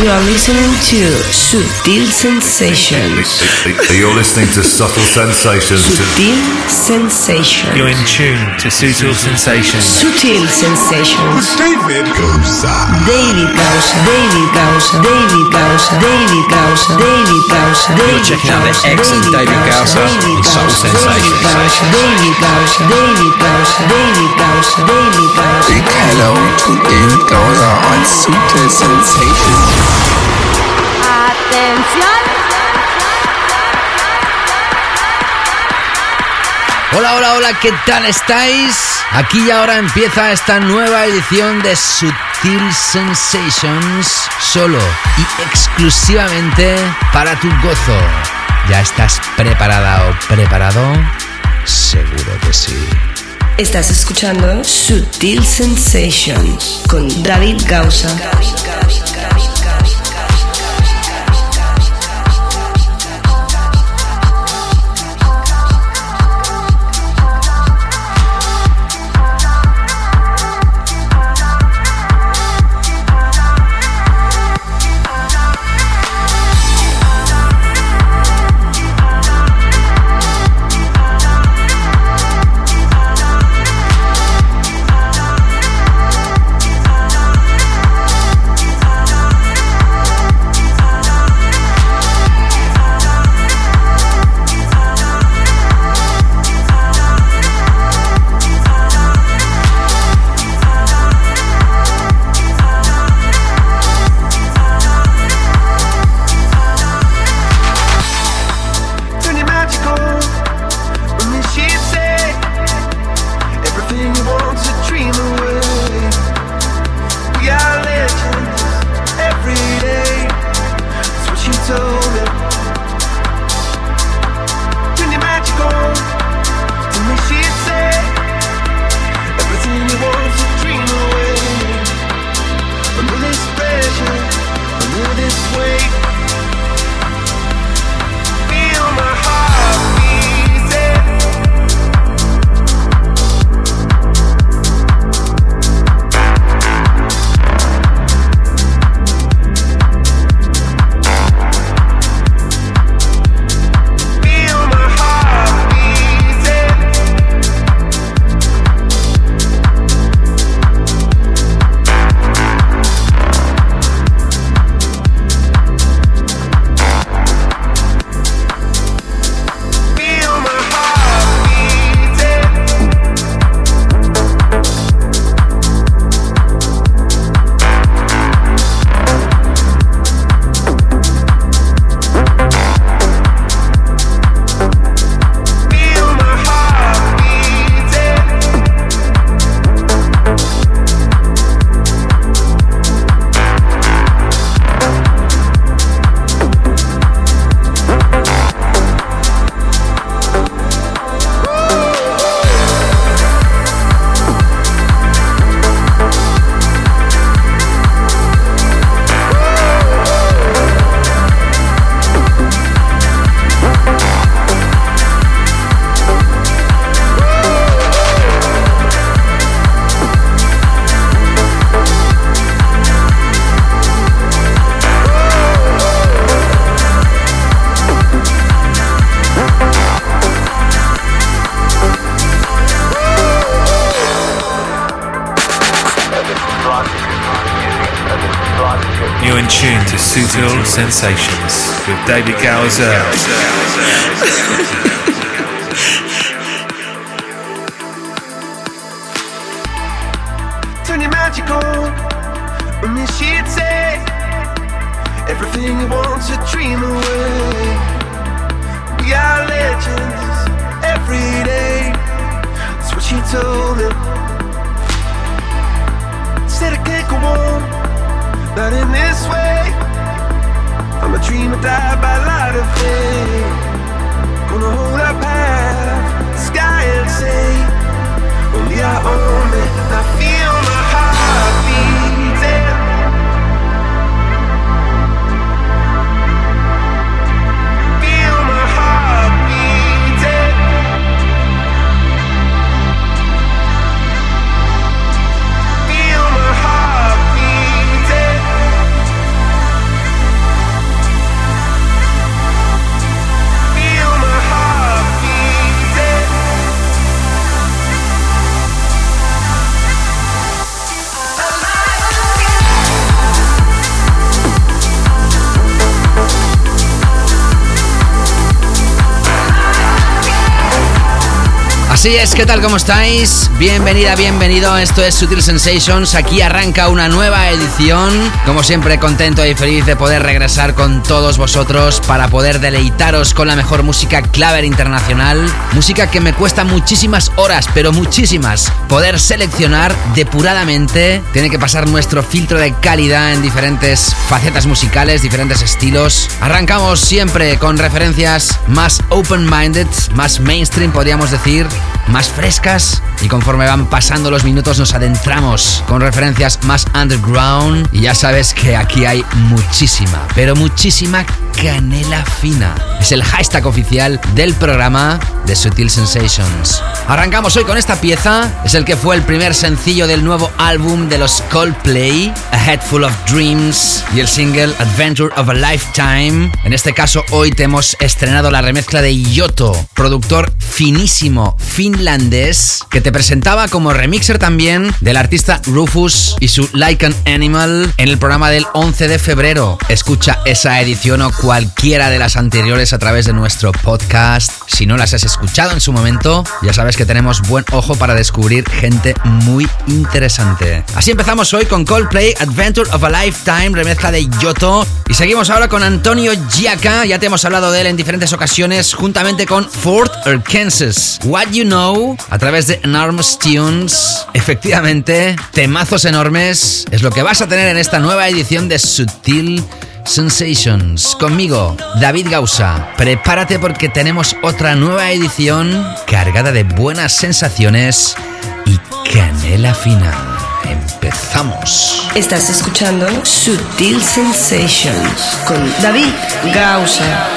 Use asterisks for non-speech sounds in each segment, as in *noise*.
You are listening to Sutil Sensations. You're listening to Subtle Sensations. Sutil Sensations. You're in tune to Sutil Sensations. Sutil Sensations. David Goza. David Gausa. David Gausa. David Gausa. David Gausa. David Gausa. You're checking out the excellent David Gausa in Subtle Sensations. David Gausa. David Gausa. David Gausa. David Gausa. Big hello to David Goza on Sutil Sensations. Atención. Hola, hola, hola, ¿qué tal estáis? Aquí y ahora empieza esta nueva edición de Sutil Sensations, solo y exclusivamente para tu gozo. ¿Ya estás preparada o preparado? Seguro que sí. Estás escuchando Sutil Sensations con David Gausa. gosh. Sensations with David Gowser. *laughs* *laughs* Así es, ¿qué tal? ¿Cómo estáis? Bienvenida, bienvenido. Esto es Sutil Sensations. Aquí arranca una nueva edición. Como siempre, contento y feliz de poder regresar con todos vosotros para poder deleitaros con la mejor música claver internacional. Música que me cuesta muchísimas horas, pero muchísimas. Poder seleccionar depuradamente. Tiene que pasar nuestro filtro de calidad en diferentes facetas musicales, diferentes estilos. Arrancamos siempre con referencias más open-minded, más mainstream, podríamos decir más frescas y conforme van pasando los minutos nos adentramos con referencias más underground y ya sabes que aquí hay muchísima, pero muchísima canela fina. Es el hashtag oficial del programa de Sutil Sensations. Arrancamos hoy con esta pieza, es el que fue el primer sencillo del nuevo álbum de los Coldplay, A Head Full of Dreams, y el single Adventure of a Lifetime. En este caso, hoy te hemos estrenado la remezcla de Yoto, productor finísimo finlandés, que te presentaba como remixer también del artista Rufus y su Like an Animal en el programa del 11 de febrero. Escucha esa edición o cualquiera de las anteriores a través de nuestro podcast. Si no las has escuchado en su momento, ya sabes que tenemos buen ojo para descubrir gente muy interesante. Así empezamos hoy con Coldplay Adventure of a Lifetime, remezcla de Yoto. Y seguimos ahora con Antonio Giaca, ya te hemos hablado de él en diferentes ocasiones, juntamente con Fort Arkansas. What You Know, a través de Enormous Tunes. Efectivamente, temazos enormes es lo que vas a tener en esta nueva edición de Sutil Sensations. Conmigo, David Gausa. Prepárate porque tenemos otra nueva edición cargada de buenas sensaciones y canela fina. Empezamos. Estás escuchando Sutil Sensations con David Gausa.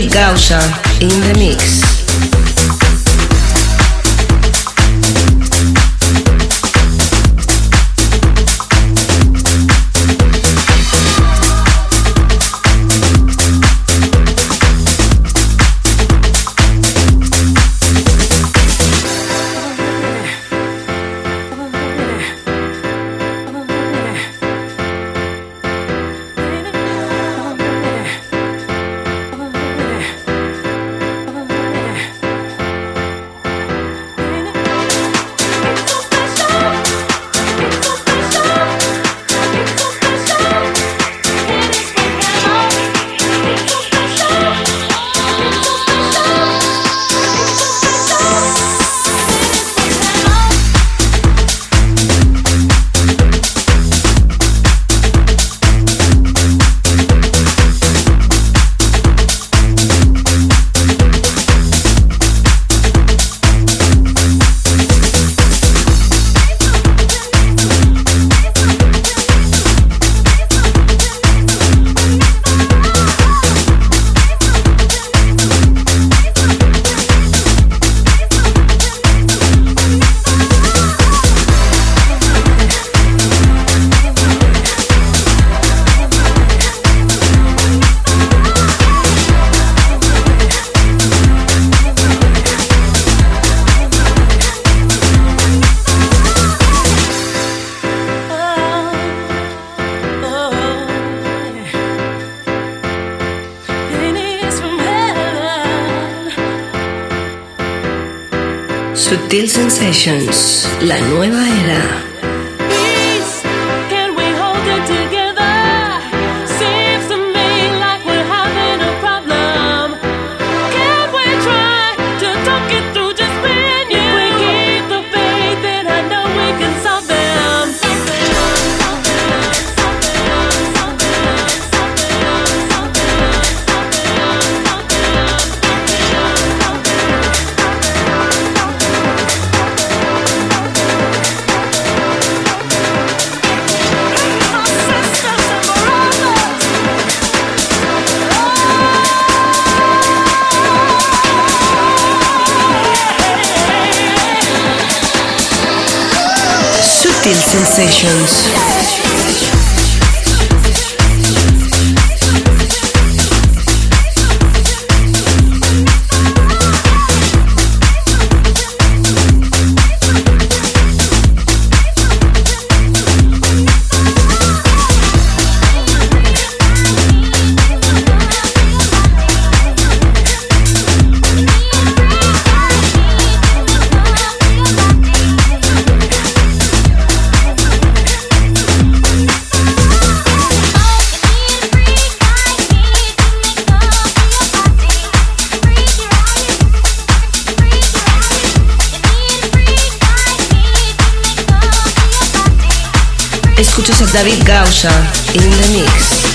David Gausa La nueva sensations. David Gausa in the mix.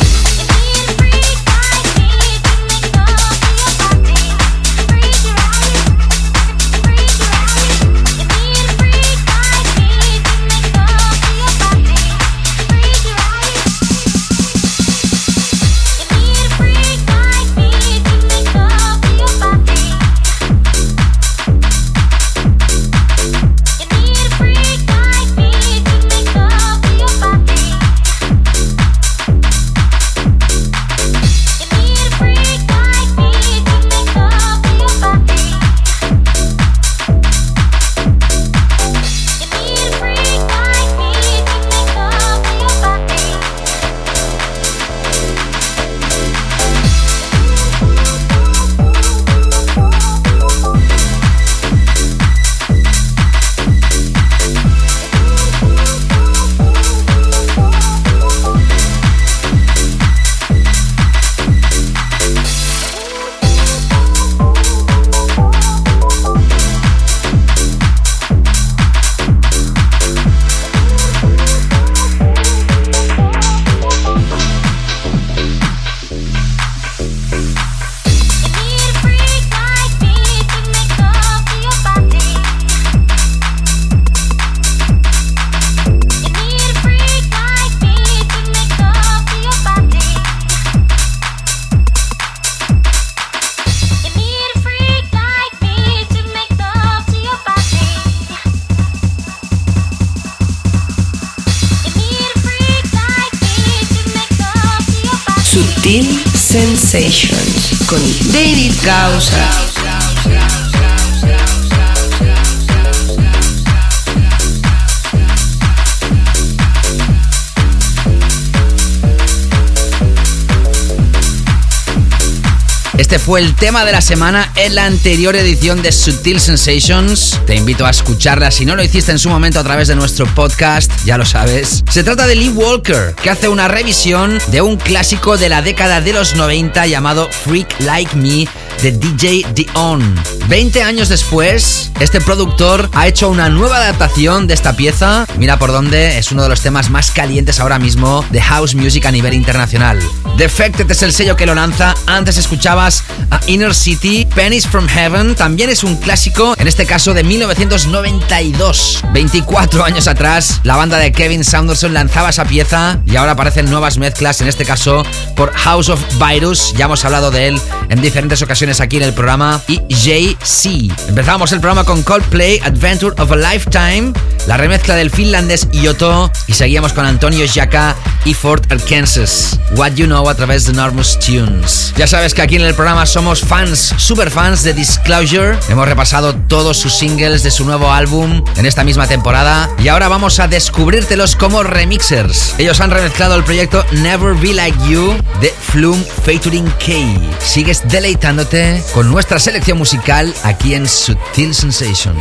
Este fue el tema de la semana en la anterior edición de Sutil Sensations. Te invito a escucharla si no lo hiciste en su momento a través de nuestro podcast, ya lo sabes. Se trata de Lee Walker, que hace una revisión de un clásico de la década de los 90 llamado Freak Like Me de DJ Dion. 20 años después, este productor ha hecho una nueva adaptación de esta pieza. Mira por dónde es uno de los temas más calientes ahora mismo de house music a nivel internacional. Defected es el sello que lo lanza. Antes escuchabas Inner City, Pennies from Heaven. También es un clásico, en este caso de 1992. 24 años atrás, la banda de Kevin Sanderson lanzaba esa pieza y ahora aparecen nuevas mezclas, en este caso por House of Virus. Ya hemos hablado de él en diferentes ocasiones aquí en el programa. Y JC. Empezamos el programa con Coldplay, Adventure of a Lifetime. la remezcla del finlandés Yoto y seguíamos con Antonio Jaka y Fort Arkansas. What You Know a través de Tunes. Ya sabes que aquí en el programa somos fans, super fans de Disclosure. Hemos repasado todos sus singles de su nuevo álbum en esta misma temporada y ahora vamos a descubrírtelos como remixers. Ellos han remezclado el proyecto Never Be Like You de Flume featuring K. Sigues deleitándote con nuestra selección musical aquí en Sutil Sensations.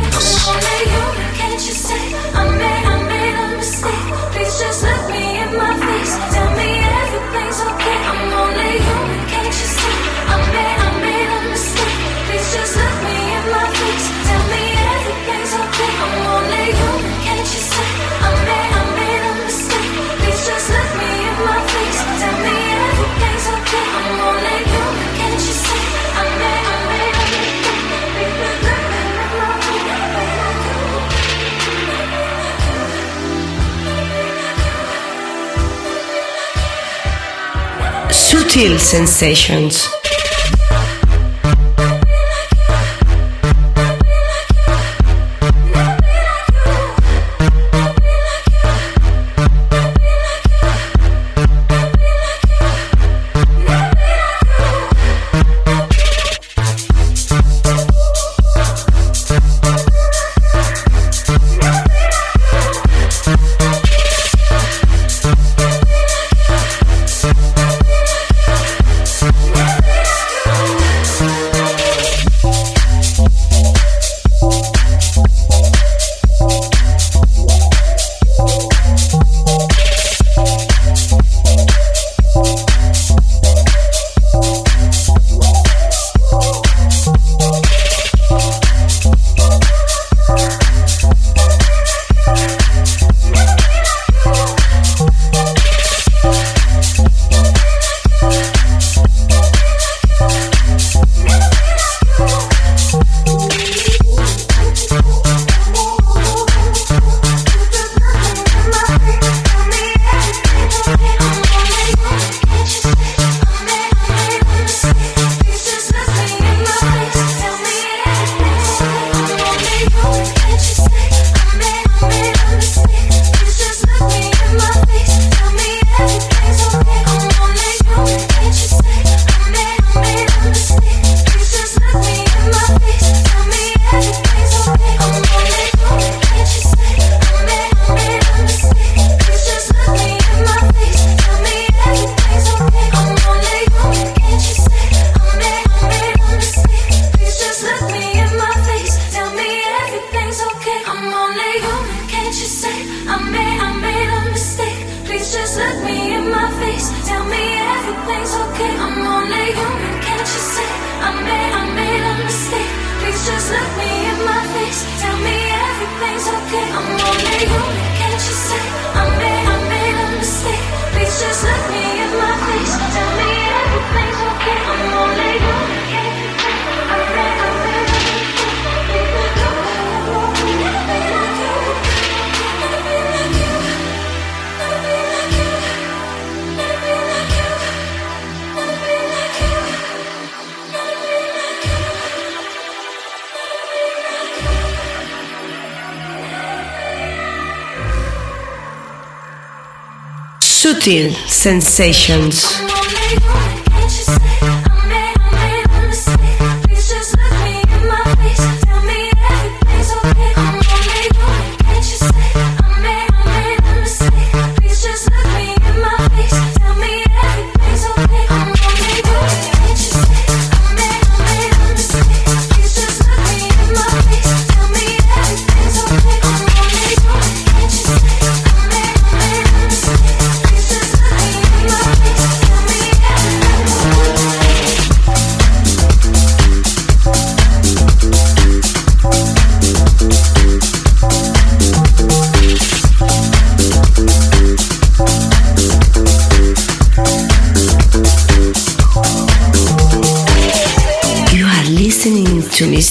Sutil Sensations. Sensations.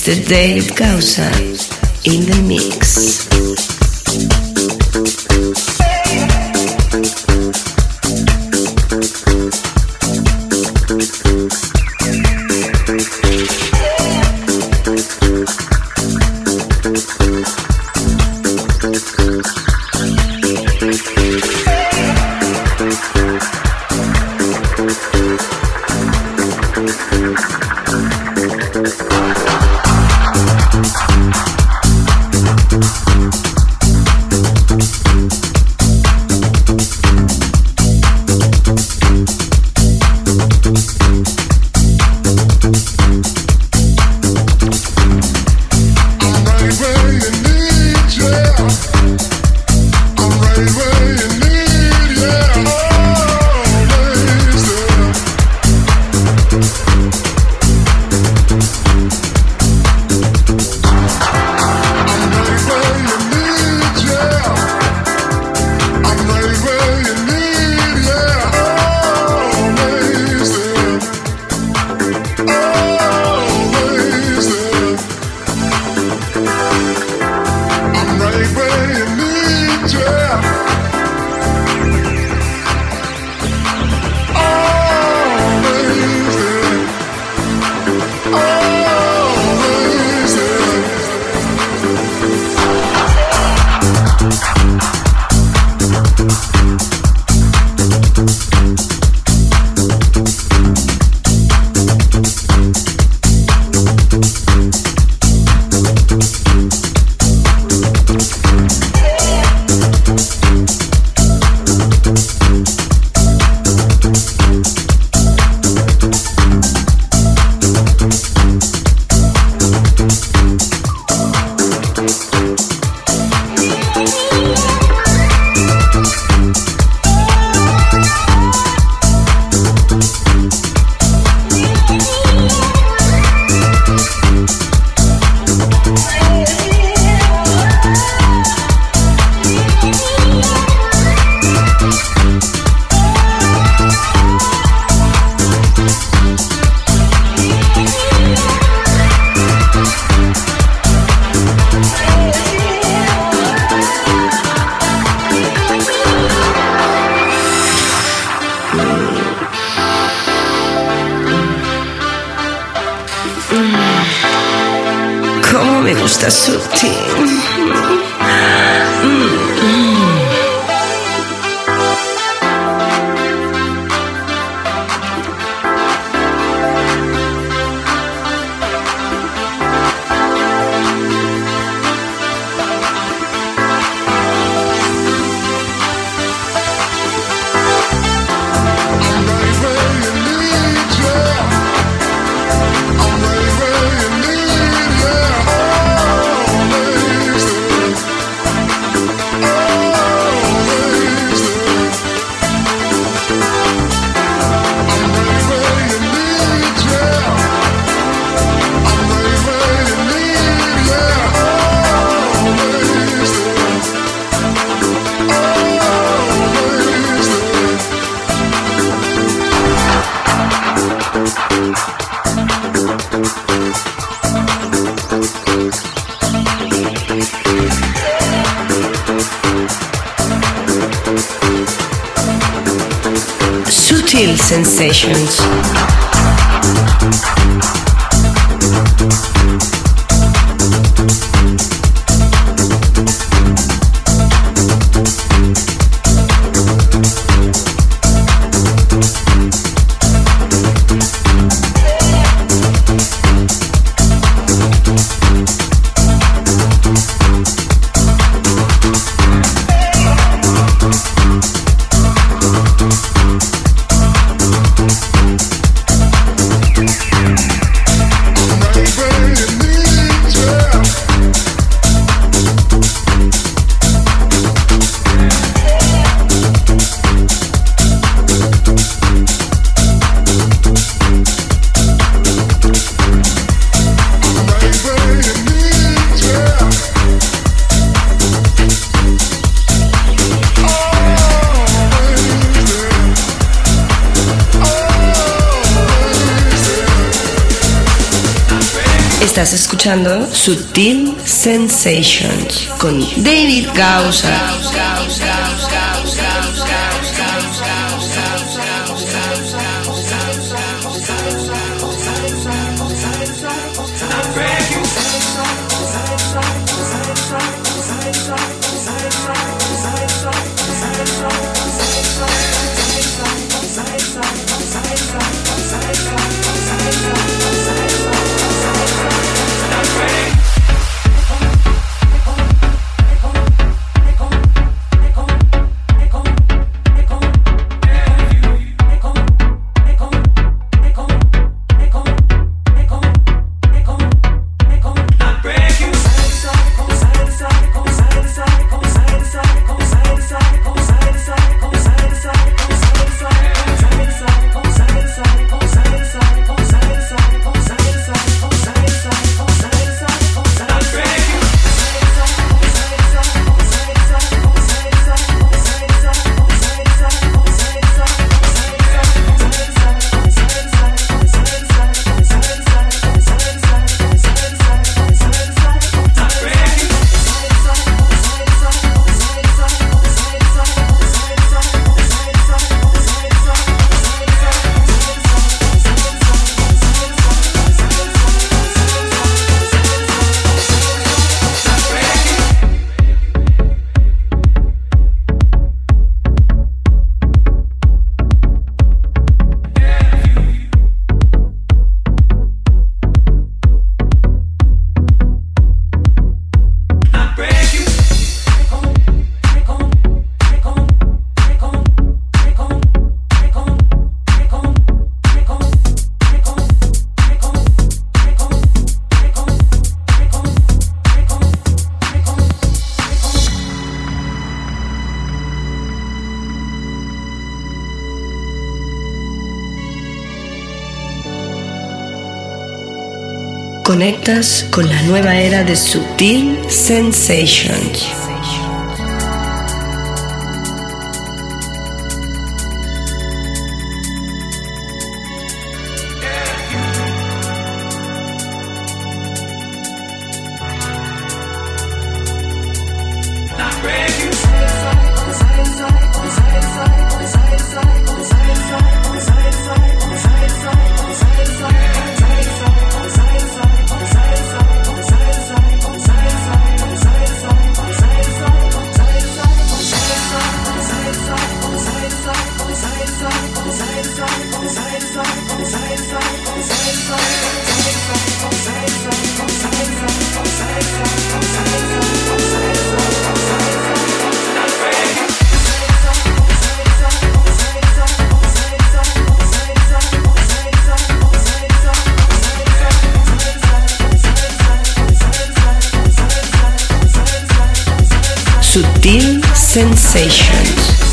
Mr. Dave Causa in the mix. Sensations. Sensations con David Gausa. Conectas con la nueva era de Sutil Sensations.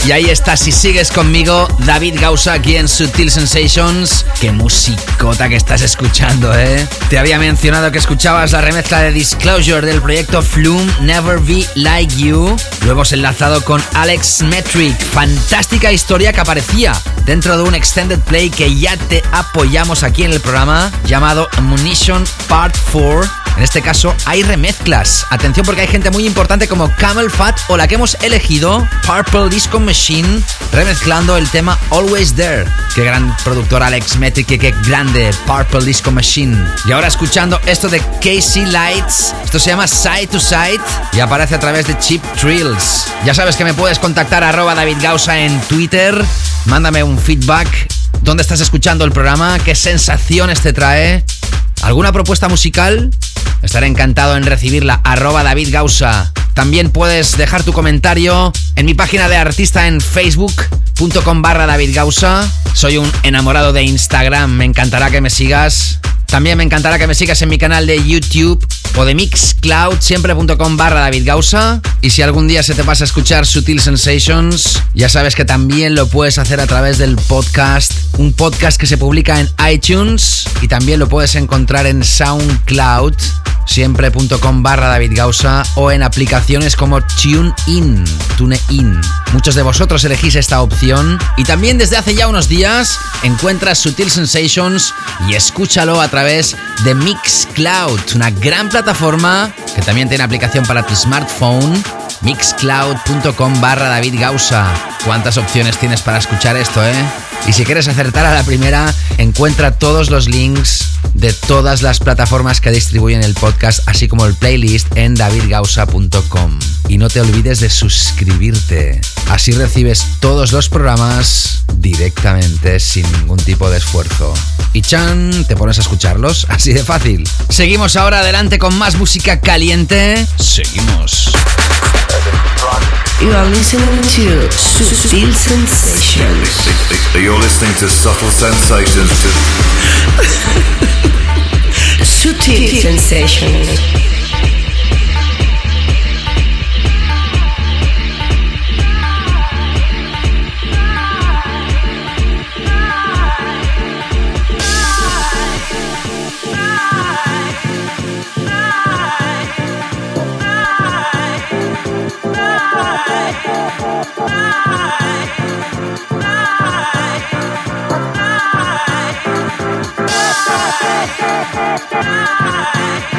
Y ahí está, si sigues conmigo, David Gausa aquí en Sutil Sensations. Qué musicota que estás escuchando, ¿eh? Te había mencionado que escuchabas la remezcla de Disclosure del proyecto Flume Never Be Like You. Lo hemos enlazado con Alex Metric. Fantástica historia que aparecía dentro de un extended play que ya te apoyamos aquí en el programa llamado Ammunition Part 4 en este caso hay remezclas. Atención porque hay gente muy importante como Camel Fat o la que hemos elegido, Purple Disco Machine, remezclando el tema Always There. Qué gran productor Alex Metric, qué grande Purple Disco Machine. Y ahora escuchando esto de Casey Lights, esto se llama Side to Side y aparece a través de Cheap Trills. Ya sabes que me puedes contactar arroba David Gausa en Twitter, mándame un feedback, dónde estás escuchando el programa, qué sensaciones te trae. ¿Alguna propuesta musical? Estaré encantado en recibirla. Arroba David Gausa. También puedes dejar tu comentario en mi página de artista en facebook.com barra David Gausa. Soy un enamorado de Instagram. Me encantará que me sigas. También me encantará que me sigas en mi canal de YouTube o de Mixcloud, siempre.com barra David Gausa. Y si algún día se te pasa a escuchar Sutil Sensations, ya sabes que también lo puedes hacer a través del podcast. Un podcast que se publica en iTunes y también lo puedes encontrar en SoundCloud siempre.com barra David Gausa o en aplicaciones como TuneIn, TuneIn. Muchos de vosotros elegís esta opción y también desde hace ya unos días encuentras Sutil Sensations y escúchalo a través de Mixcloud, una gran plataforma que también tiene aplicación para tu smartphone mixcloud.com barra David Gausa. ¿Cuántas opciones tienes para escuchar esto, eh? Y si quieres acertar a la primera, encuentra todos los links de todas las plataformas que distribuyen el podcast, así como el playlist en davidgausa.com. Y no te olvides de suscribirte. Así recibes todos los programas directamente sin ningún tipo de esfuerzo. Y chan, te pones a escucharlos, así de fácil. Seguimos ahora adelante con más música caliente. Seguimos. You are listening to Sutil Sensations. You're listening to Subtle Sensations. *laughs* Sutil Sensations. A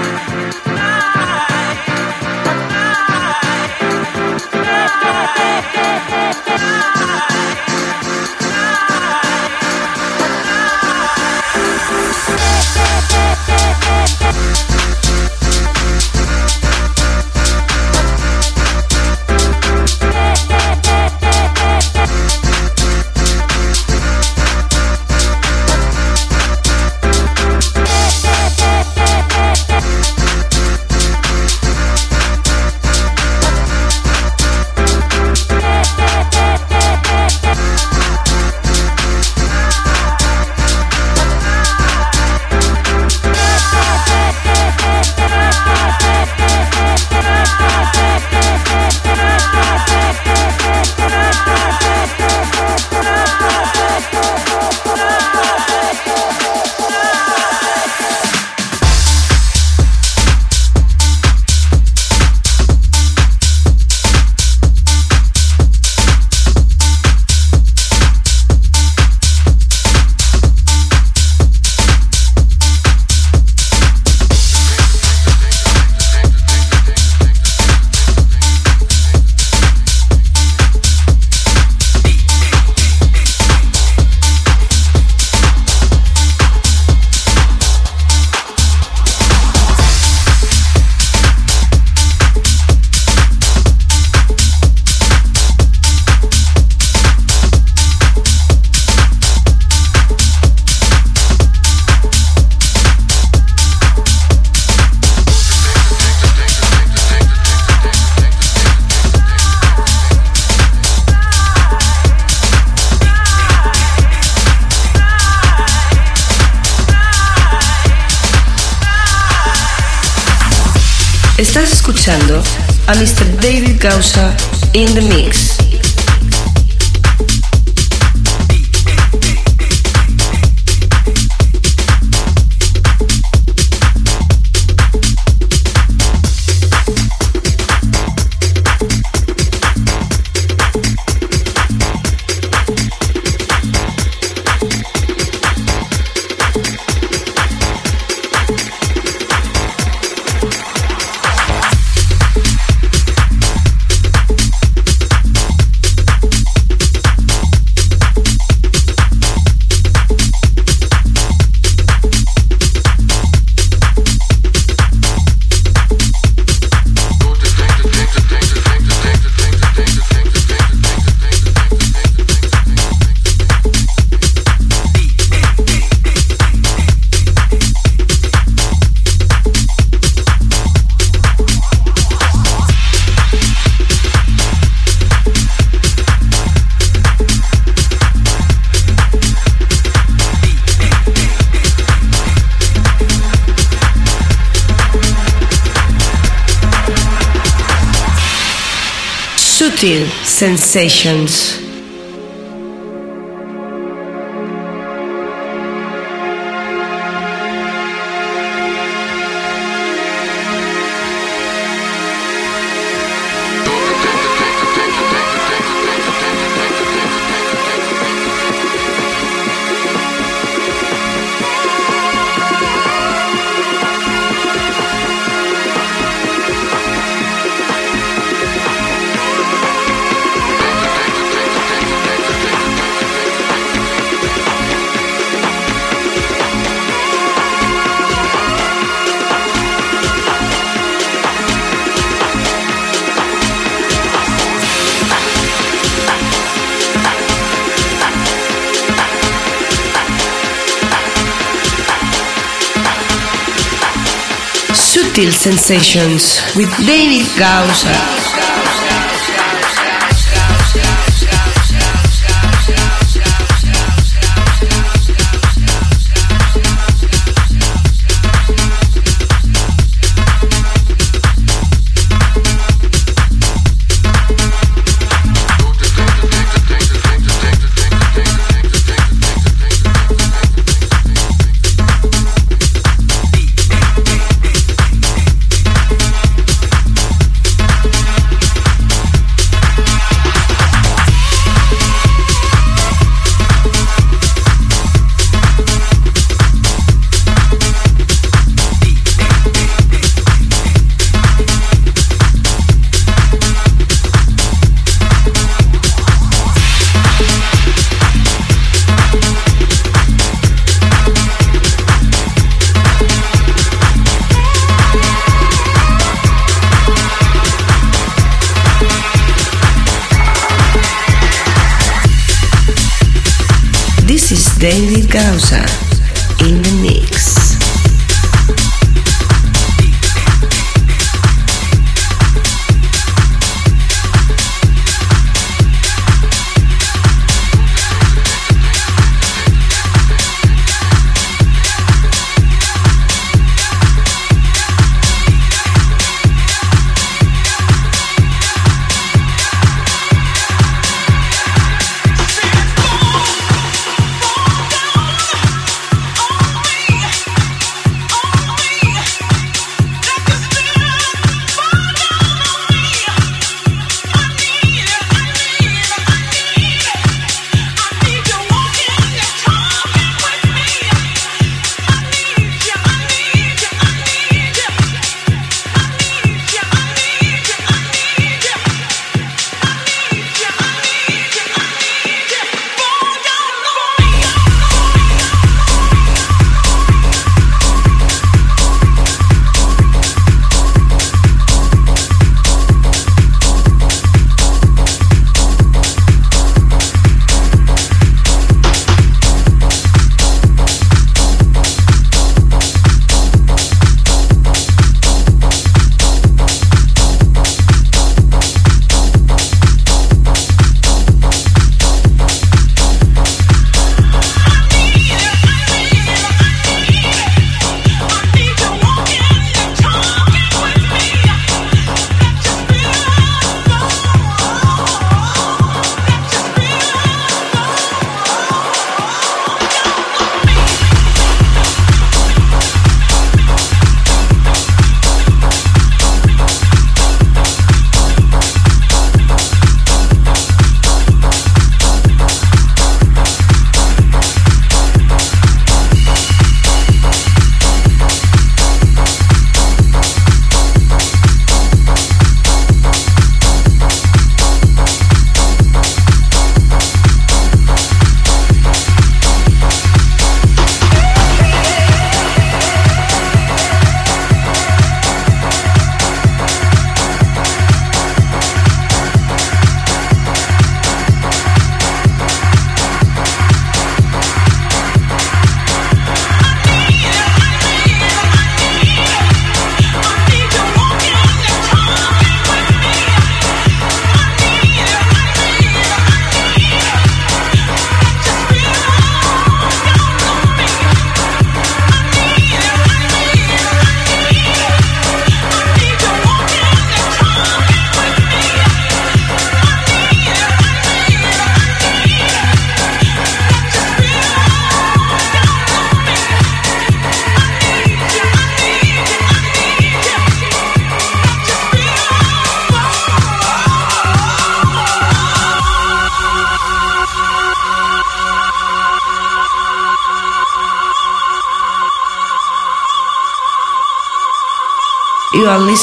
in the mix. Sensations. Sensations with David Gausa.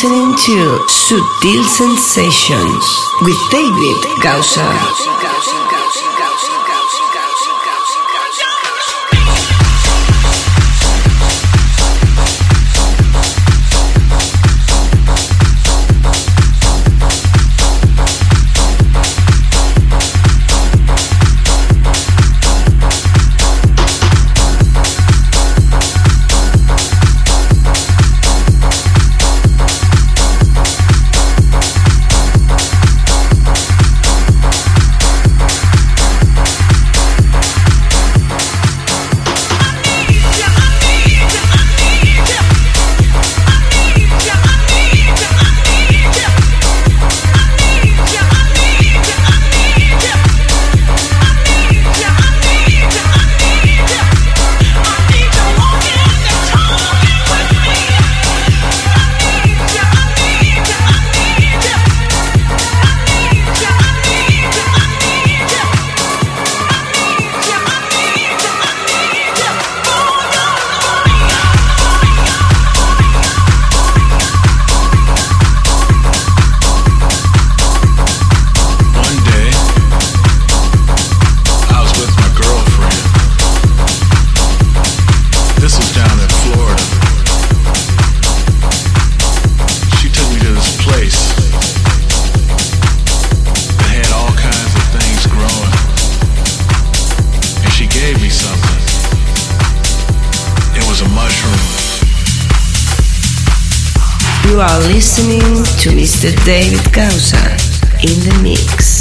Listening to Subtle Sensations with David Gausser. Mr. David Causa in the mix.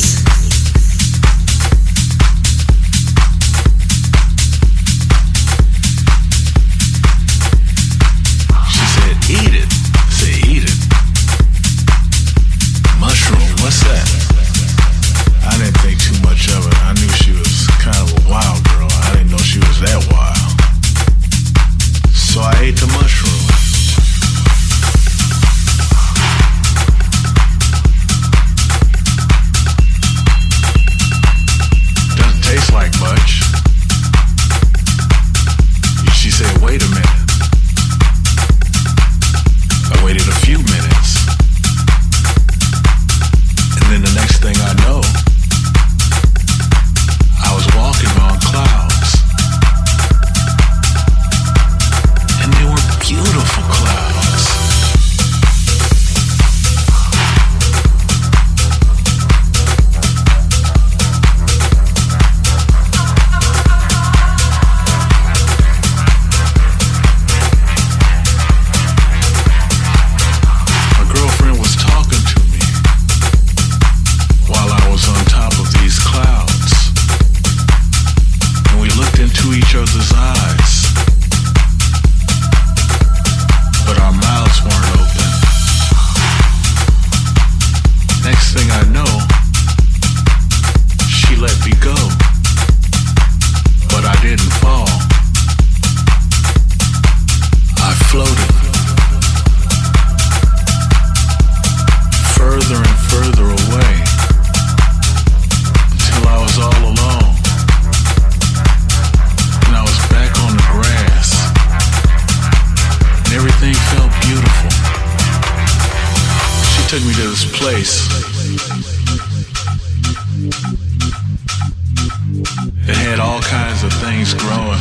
keeps growing.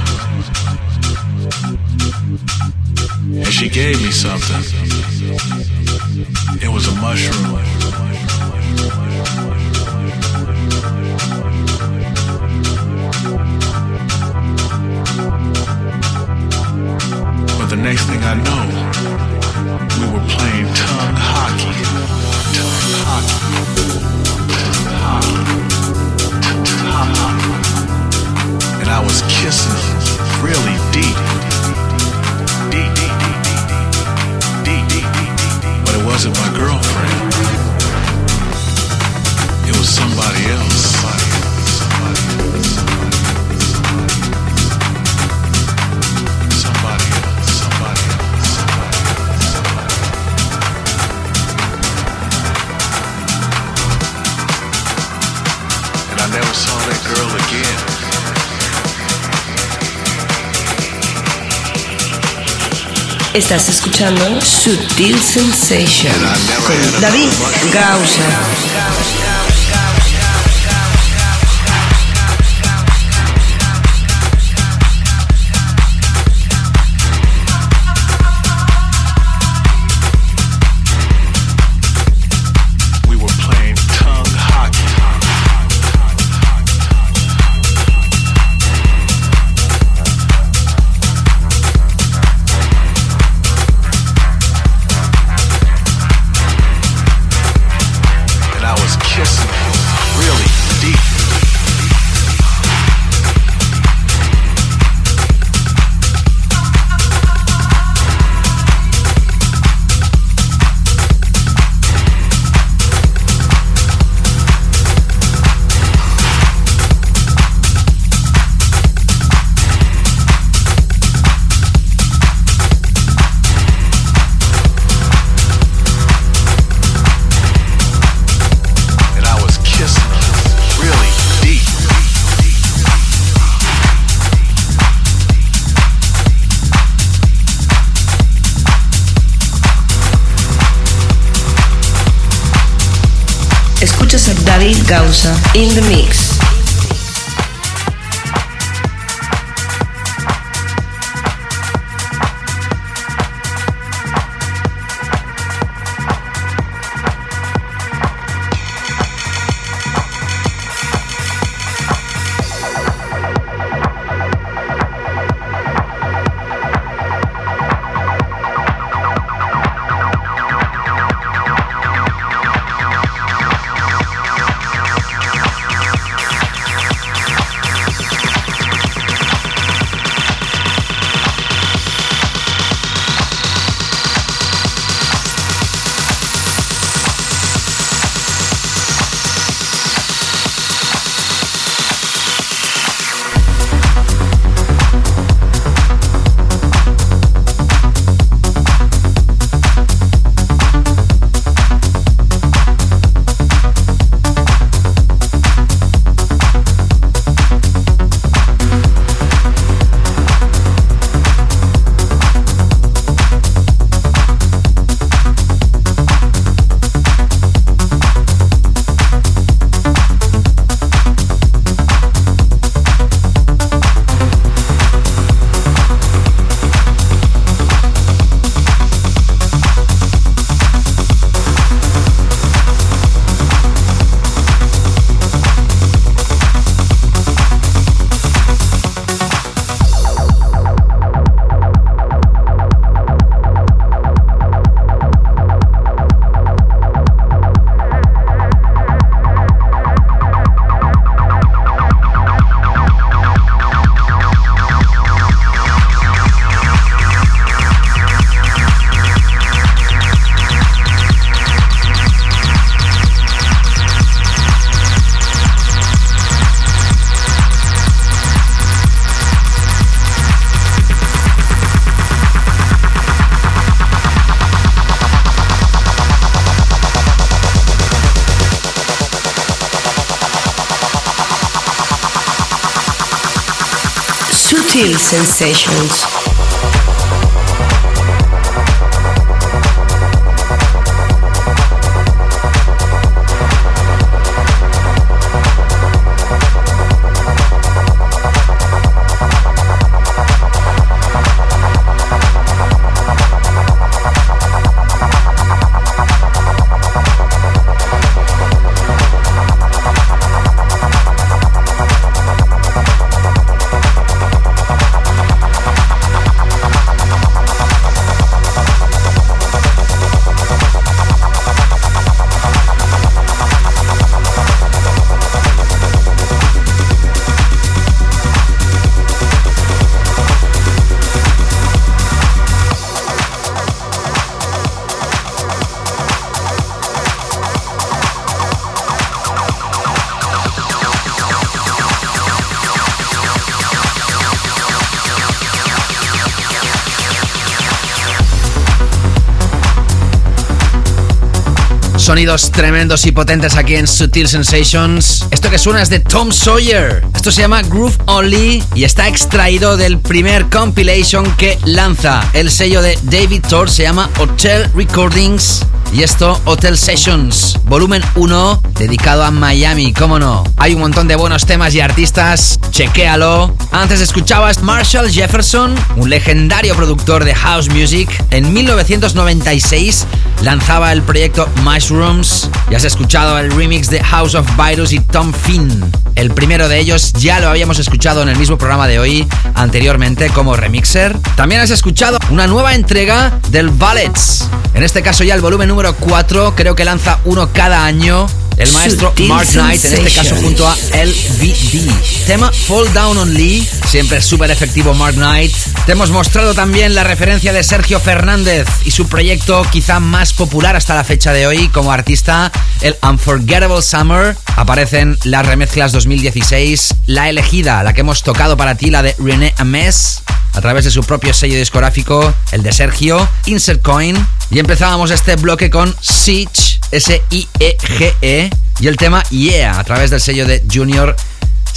And she gave me something. It was a mushroom. But the next thing I know, was kissing really deep. deep, deep, deep, deep, deep, deep, deep, But it wasn't my girlfriend. Estás escuchando Sutil Sensation con David Gausa. In the sensations. Sonidos tremendos y potentes aquí en Sutil Sensations. Esto que suena es de Tom Sawyer. Esto se llama Groove Only y está extraído del primer compilation que lanza el sello de David Thor. Se llama Hotel Recordings y esto, Hotel Sessions, volumen 1, dedicado a Miami, cómo no. Hay un montón de buenos temas y artistas, chequéalo. Antes escuchabas Marshall Jefferson, un legendario productor de house music. En 1996 lanzaba el proyecto Mushrooms. Ya has escuchado el remix de House of Virus y Tom Finn. El primero de ellos ya lo habíamos escuchado en el mismo programa de hoy, anteriormente como remixer. También has escuchado una nueva entrega del Ballets. En este caso ya el volumen número 4, creo que lanza uno cada año. El maestro Mark Knight, en este caso junto a LVD. Tema Fall Down on Lee, siempre súper efectivo Mark Knight. Te hemos mostrado también la referencia de Sergio Fernández y su proyecto quizá más popular hasta la fecha de hoy como artista, el Unforgettable Summer. Aparecen las remezclas 2016, la elegida, la que hemos tocado para ti, la de René Ames, a través de su propio sello discográfico, el de Sergio, Insert Coin. Y empezábamos este bloque con Siege, S-I-E-G-E, y el tema Yeah, a través del sello de Junior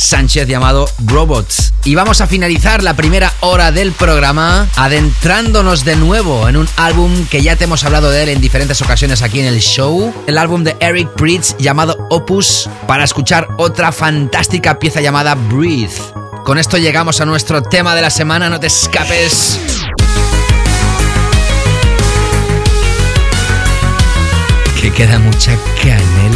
Sánchez llamado Robots. Y vamos a finalizar la primera hora del programa adentrándonos de nuevo en un álbum que ya te hemos hablado de él en diferentes ocasiones aquí en el show. El álbum de Eric Pritz llamado Opus para escuchar otra fantástica pieza llamada Breathe. Con esto llegamos a nuestro tema de la semana, no te escapes. Que queda mucha canela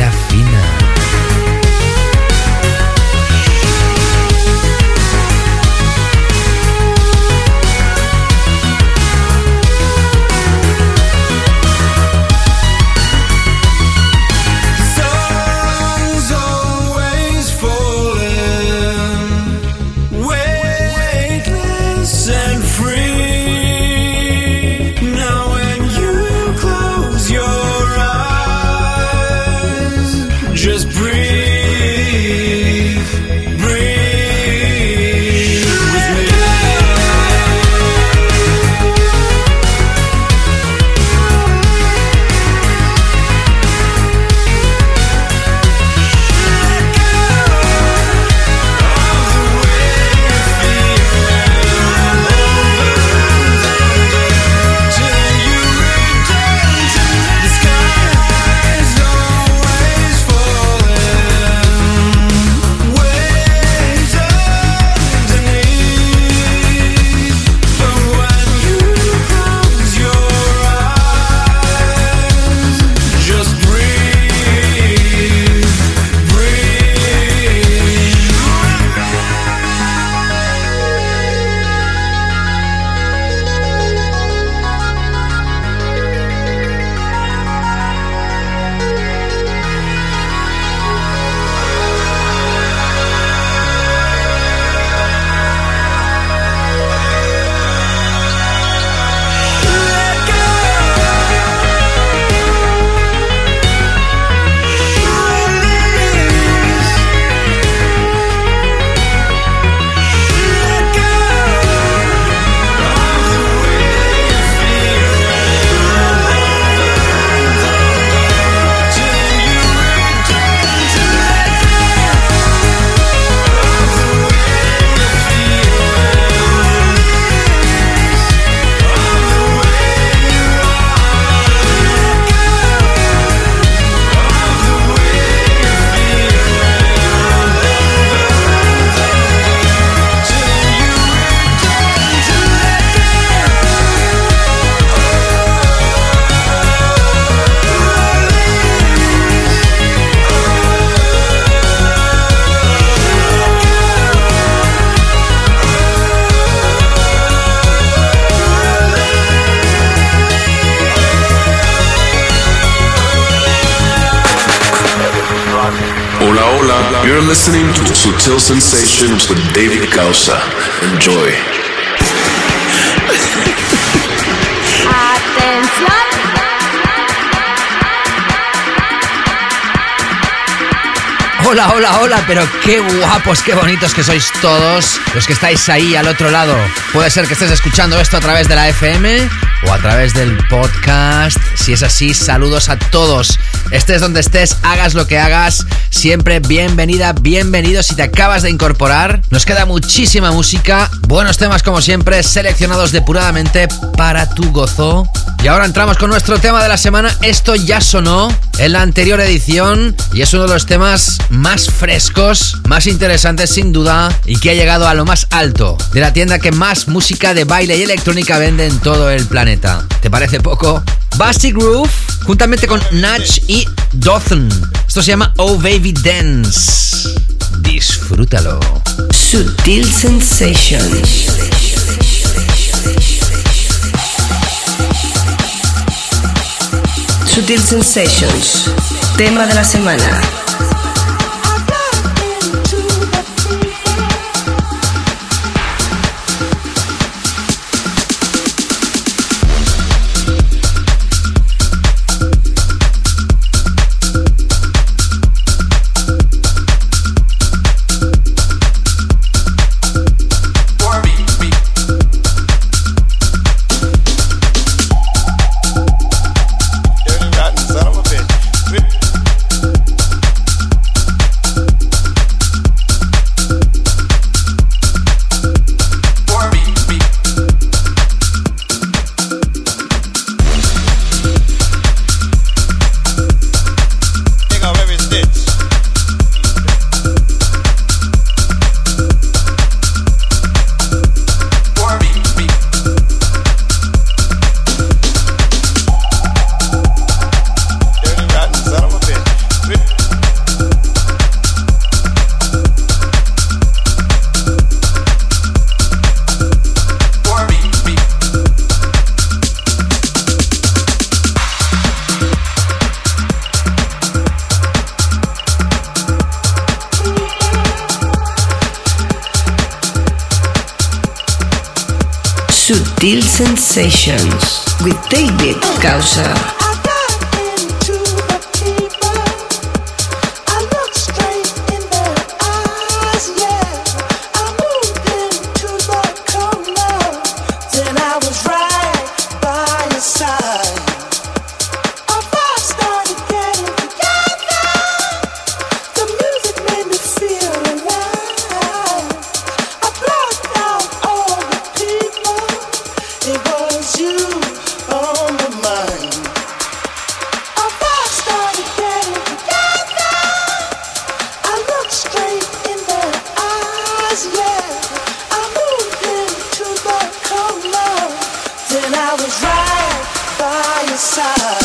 listening to Sutil Sensations with David Gausa. Enjoy. Atención. Hola, hola, hola, pero qué guapos, qué bonitos que sois todos los que estáis ahí al otro lado. Puede ser que estés escuchando esto a través de la FM o a través del podcast. Si es así, saludos a todos. Estés donde estés, hagas lo que hagas. Siempre bienvenida, bienvenido si te acabas de incorporar. Nos queda muchísima música, buenos temas como siempre, seleccionados depuradamente para tu gozo. Y ahora entramos con nuestro tema de la semana. Esto ya sonó en la anterior edición y es uno de los temas más frescos, más interesantes sin duda y que ha llegado a lo más alto de la tienda que más música de baile y electrónica vende en todo el planeta. ¿Te parece poco? Basti Groove, juntamente con Natch y Dothan. Esto se llama Oh Baby Dance. Disfrútalo. Sutil Sensations. Sutil Sensations, tema de la semana. Sensations with David Causa. Sensations.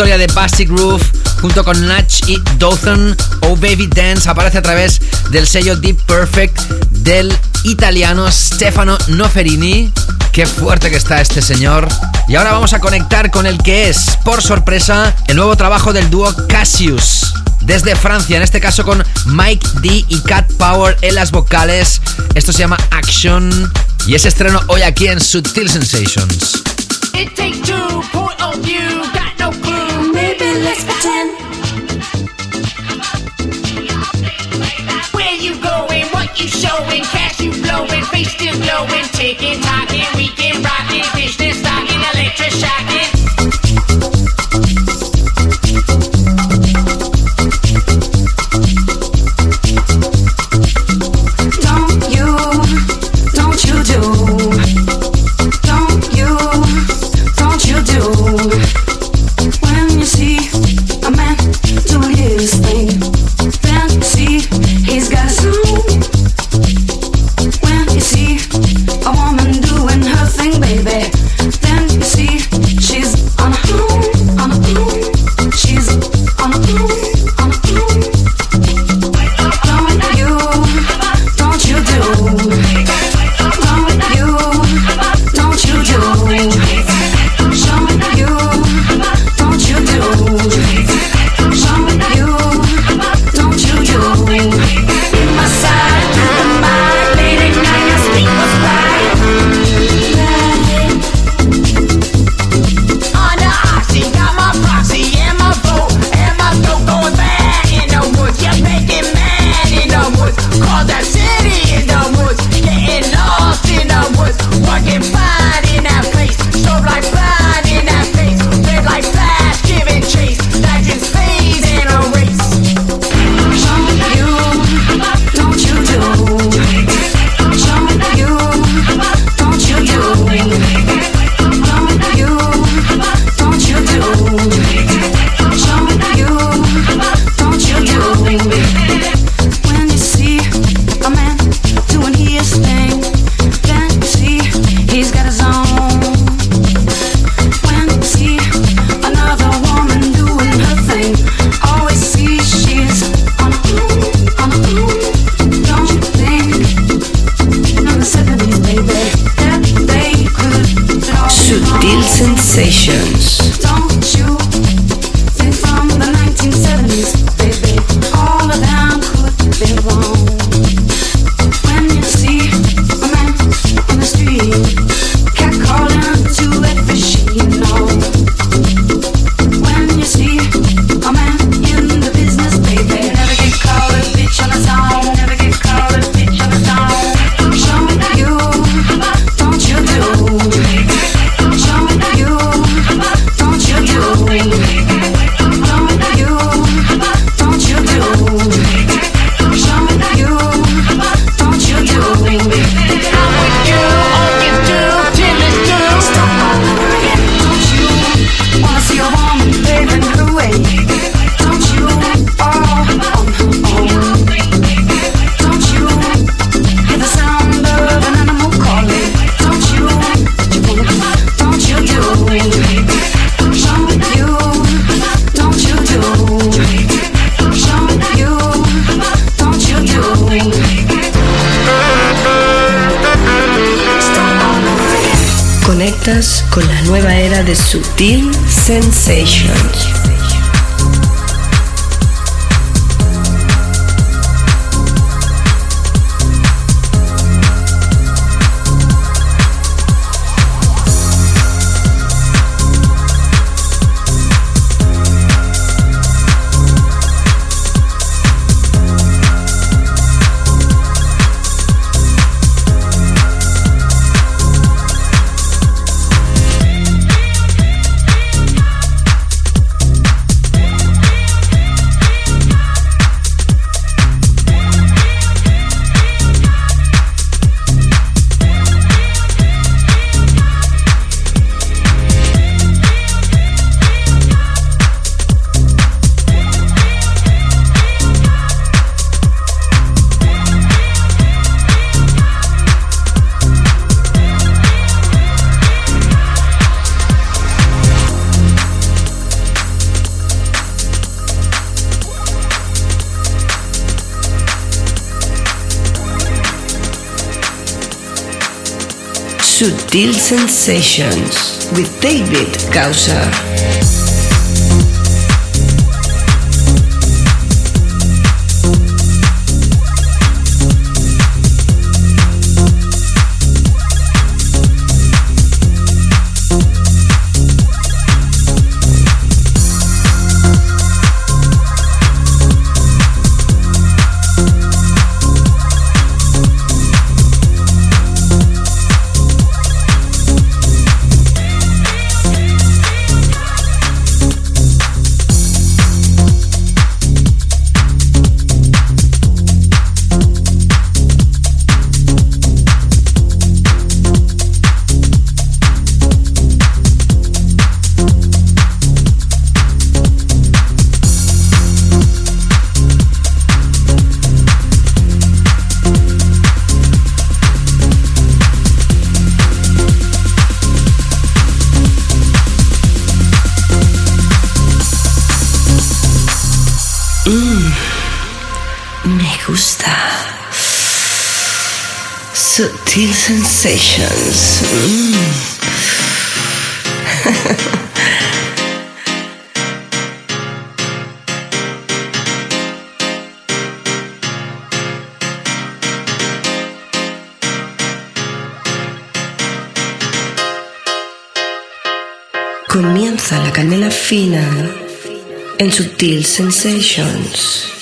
Historia de Basic Groove junto con Natch y Dothan. Oh Baby Dance aparece a través del sello Deep Perfect del italiano Stefano Noferini. Qué fuerte que está este señor. Y ahora vamos a conectar con el que es, por sorpresa, el nuevo trabajo del dúo Cassius. Desde Francia, en este caso con Mike D y Cat Power en las vocales. Esto se llama Action y es estreno hoy aquí en Sutil Sensations. Sutil Sutil Sensations with David Gausser. Sensations. Comienza la canela fina en Subtle Sensations.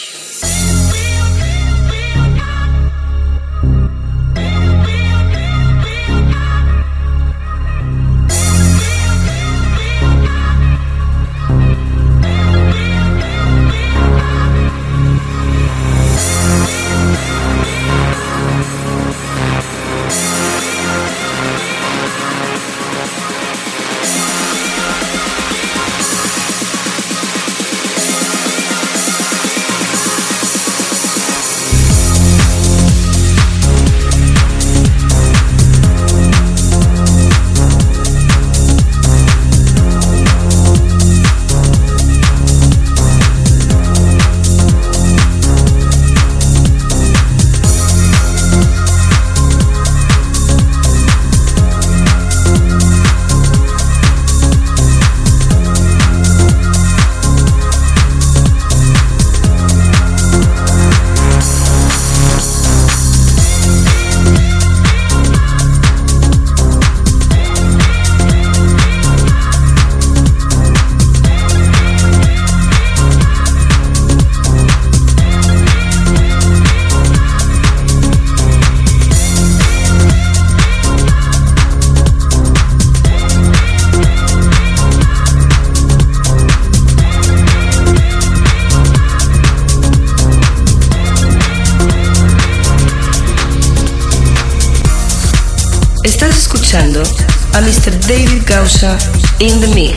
In the mix.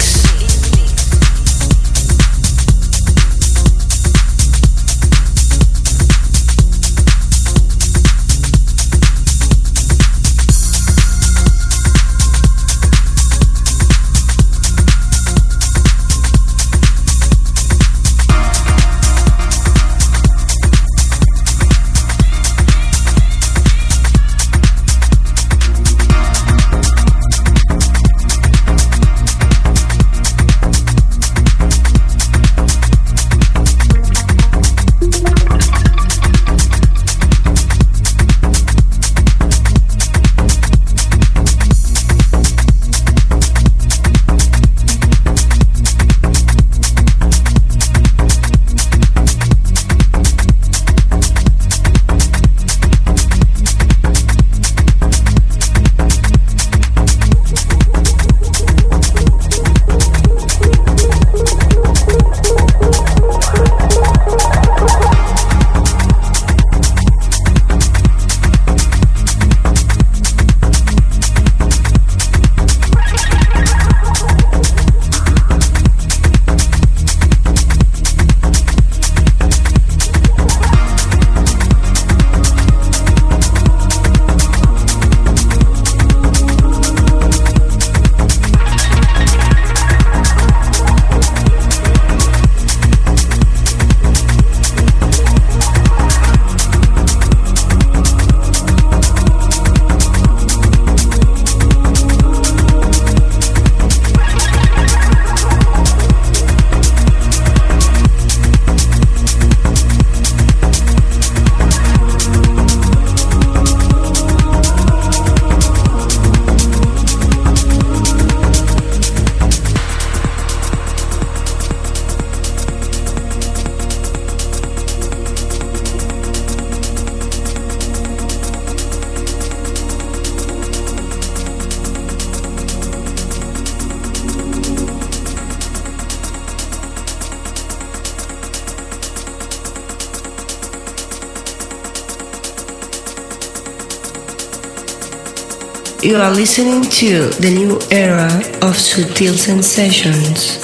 You are listening to the new era of Sutil Sensations.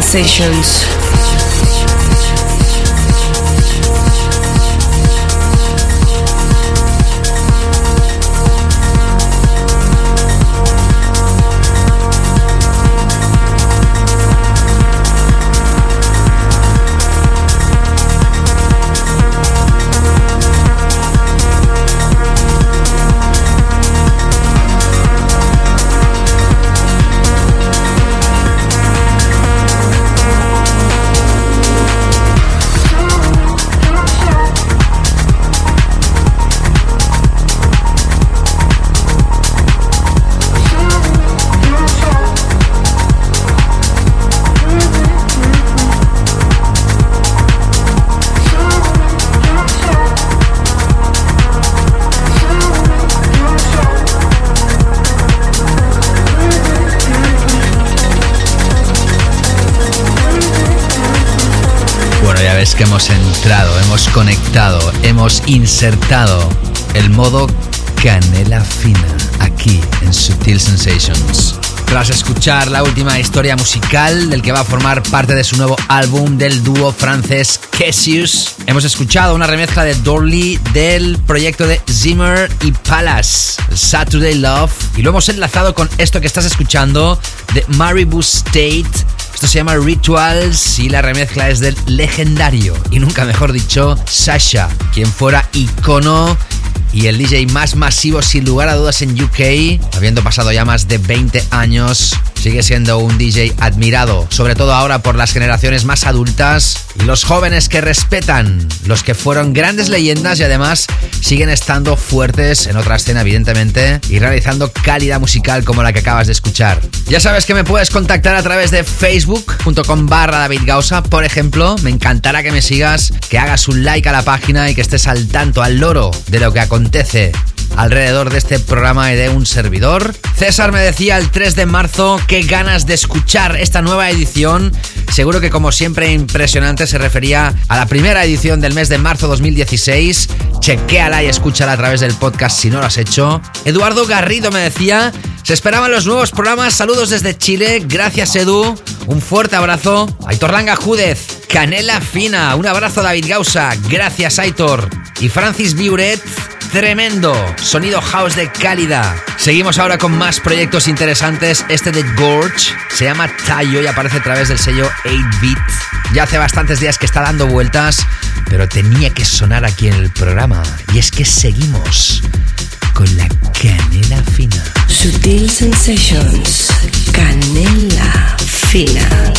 Sensations. Hemos conectado, hemos insertado el modo canela fina aquí en Sutil Sensations. Tras escuchar la última historia musical del que va a formar parte de su nuevo álbum del dúo francés Cassius, hemos escuchado una remezcla de Dorley del proyecto de Zimmer y Palace, Saturday Love, y lo hemos enlazado con esto que estás escuchando de Maribu State. Esto se llama Rituals y la remezcla es del legendario, y nunca mejor dicho, Sasha, quien fuera icono y el DJ más masivo sin lugar a dudas en UK, habiendo pasado ya más de 20 años, sigue siendo un DJ admirado, sobre todo ahora por las generaciones más adultas y los jóvenes que respetan, los que fueron grandes leyendas y además siguen estando fuertes en otra escena evidentemente y realizando calidad musical como la que acabas de escuchar. Ya sabes que me puedes contactar a través de facebook.com barra David por ejemplo, me encantará que me sigas, que hagas un like a la página y que estés al tanto, al loro de lo que acontece alrededor de este programa y de un servidor. César me decía el 3 de marzo qué ganas de escuchar esta nueva edición. Seguro que como siempre impresionante se refería a la primera edición del mes de marzo 2016. Chequéala y escúchala a través del podcast si no lo has hecho. Eduardo Garrido me decía, se esperaban los nuevos programas. Saludos desde Chile. Gracias Edu. Un fuerte abrazo. Aitor Langa Júdez. Canela Fina. Un abrazo David Gausa. Gracias Aitor. Y Francis Biuret tremendo. Sonido house de calidad. Seguimos ahora con más proyectos interesantes. Este de Gorge se llama Tayo y aparece a través del sello 8-Bit. Ya hace bastantes días que está dando vueltas, pero tenía que sonar aquí en el programa. Y es que seguimos con la canela fina. Sutil Sensations. Canela fina.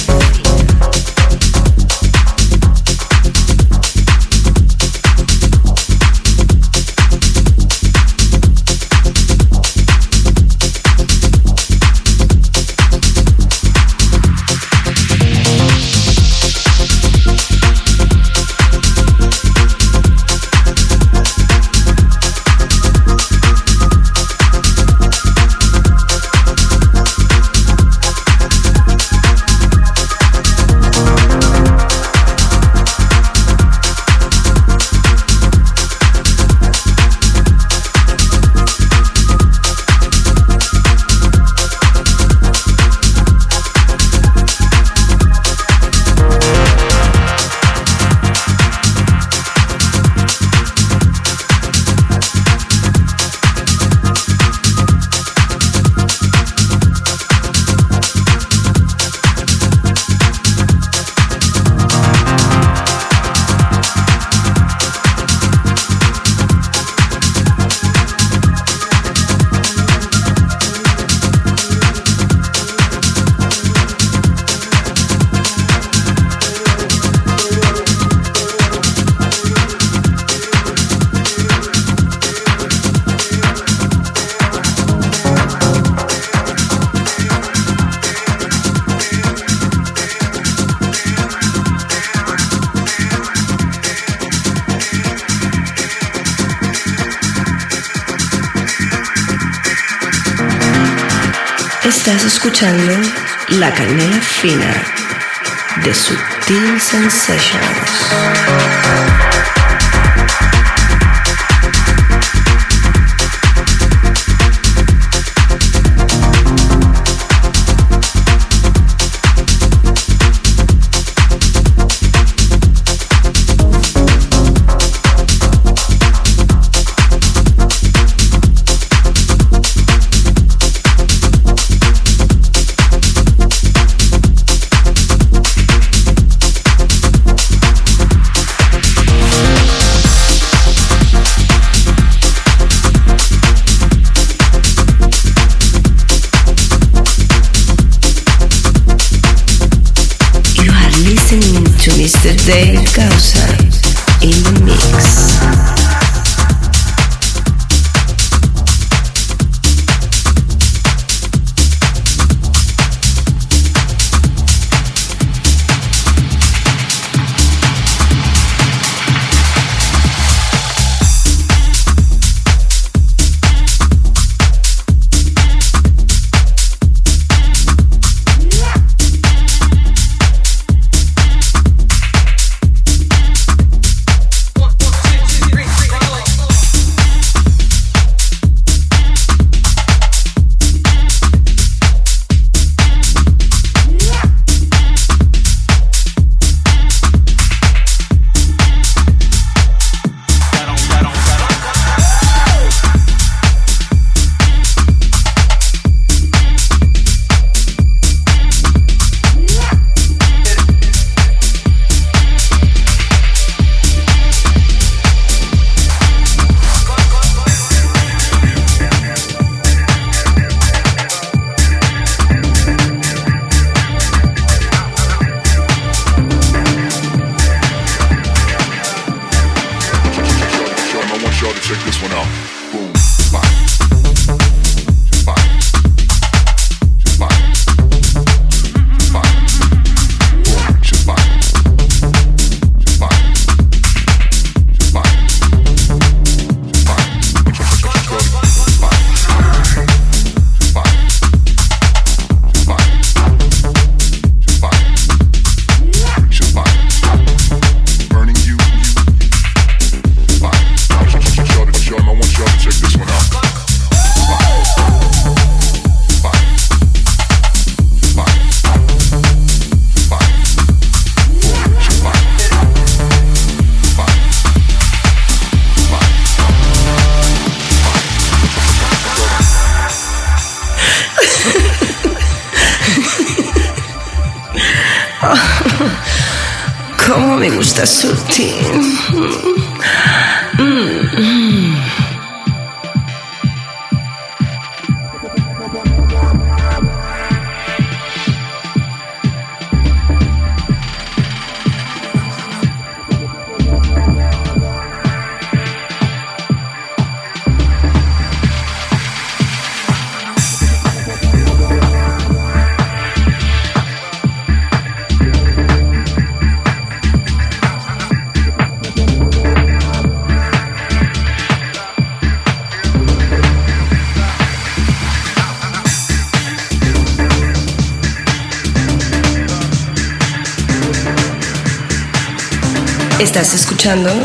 Sensations.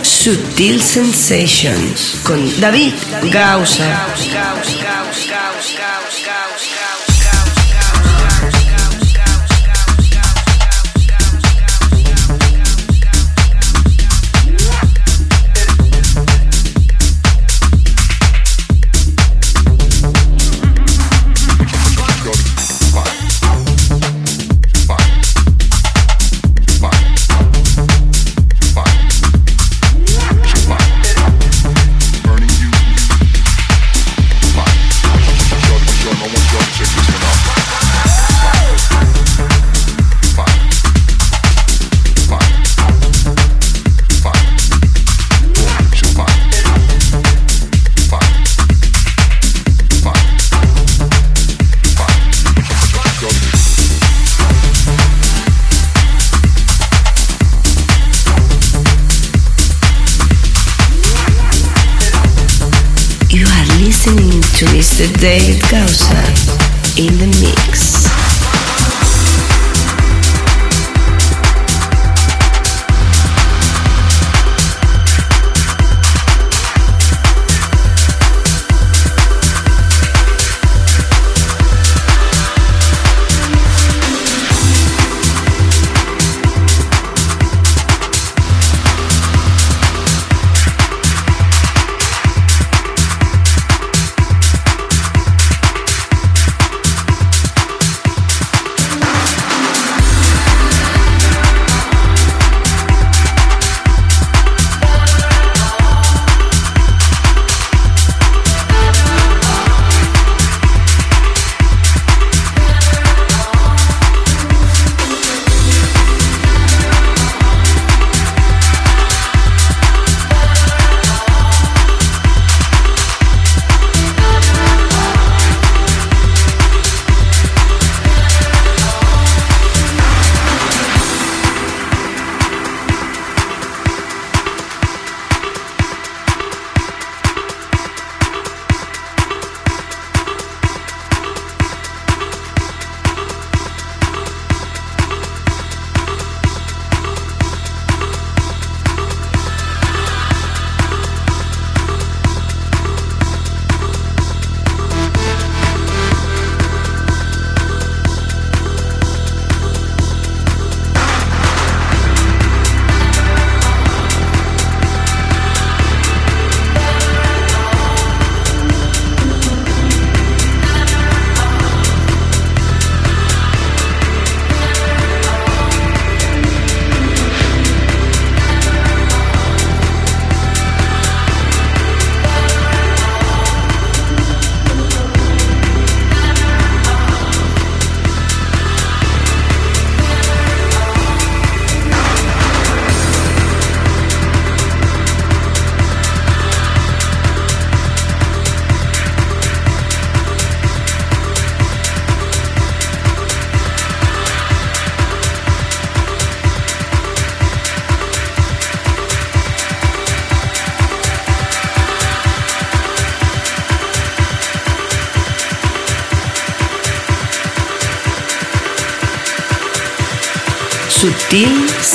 Sutil Sensations con David Gausa. David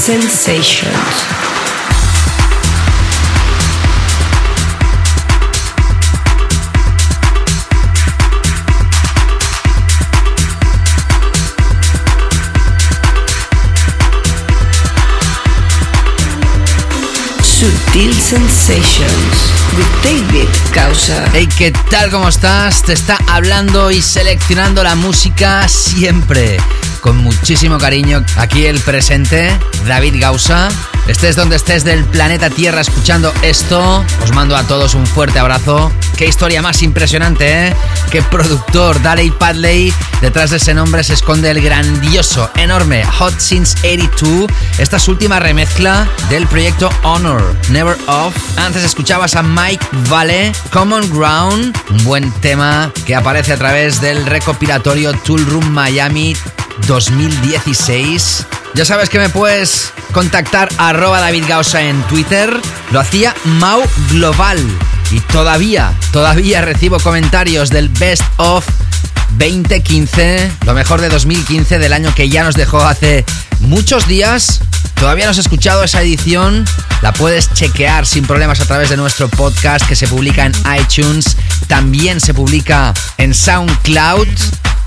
Sensations. Sutil Sensations with David Causa. Hey, ¿qué tal? ¿Cómo estás? Te está hablando y seleccionando la música siempre con muchísimo cariño. Aquí el presente, David Gausa. Estés donde estés del planeta Tierra escuchando esto, os mando a todos un fuerte abrazo. Qué historia más impresionante, ¿eh? Qué productor, Daley Padley. Detrás de ese nombre se esconde el grandioso, enorme Hot Since 82. Esta es última remezcla del proyecto Honor, Never Off. Antes escuchabas a Mike Vale, Common Ground, un buen tema que aparece a través del recopilatorio Tool Room Miami 2016. Ya sabes que me puedes contactar arroba David Gausa en Twitter. Lo hacía Mau Global. Y todavía, todavía recibo comentarios del Best of 2015, lo mejor de 2015 del año que ya nos dejó hace muchos días. Todavía no has escuchado esa edición, la puedes chequear sin problemas a través de nuestro podcast que se publica en iTunes, también se publica en SoundCloud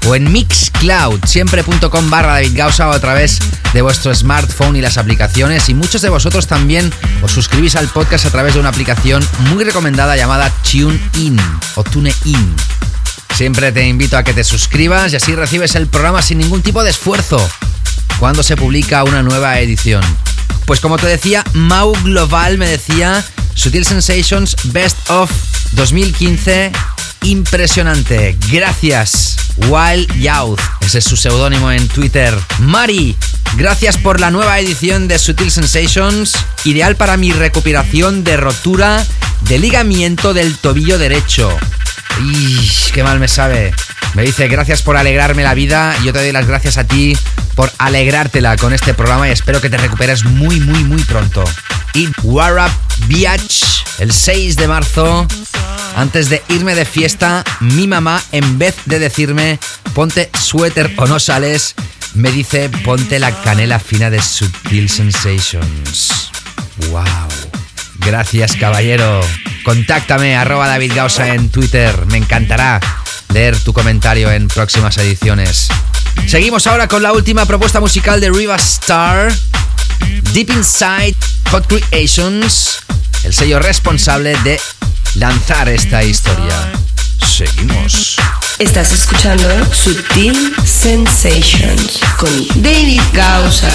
o en Mixcloud, siempre.com barra David Gausa o a través de vuestro smartphone y las aplicaciones. Y muchos de vosotros también os suscribís al podcast a través de una aplicación muy recomendada llamada TuneIn o TuneIn. Siempre te invito a que te suscribas y así recibes el programa sin ningún tipo de esfuerzo cuando se publica una nueva edición. Pues como te decía, Mau Global me decía Sutil Sensations Best of 2015 impresionante. Gracias, Wild Youth. Ese es su seudónimo en Twitter. Mari, gracias por la nueva edición de Sutil Sensations. Ideal para mi recuperación de rotura de ligamiento del tobillo derecho. ¡Y qué mal me sabe! Me dice, gracias por alegrarme la vida. Yo te doy las gracias a ti por alegrártela con este programa y espero que te recuperes muy, muy, muy pronto. Y Warrap Beach, el 6 de marzo, antes de irme de fiesta, mi mamá, en vez de decirme ponte suéter o no sales, me dice ponte la canela fina de Subtil Sensations. ¡Wow! Gracias, caballero. Contáctame, arroba David Gausa en Twitter. Me encantará leer tu comentario en próximas ediciones. Seguimos ahora con la última propuesta musical de Riva Star. Deep Inside Hot Creations, el sello responsable de lanzar esta historia. Seguimos. Estás escuchando Sutil Sensations con David Gausa.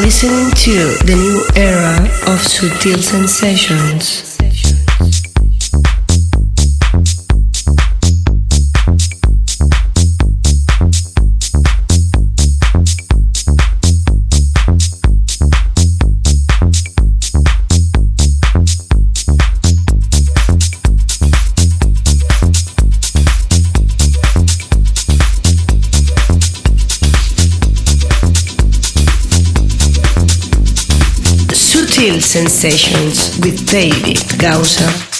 Listening to the new era of Sutil Sensations. Sensations with David Gausa.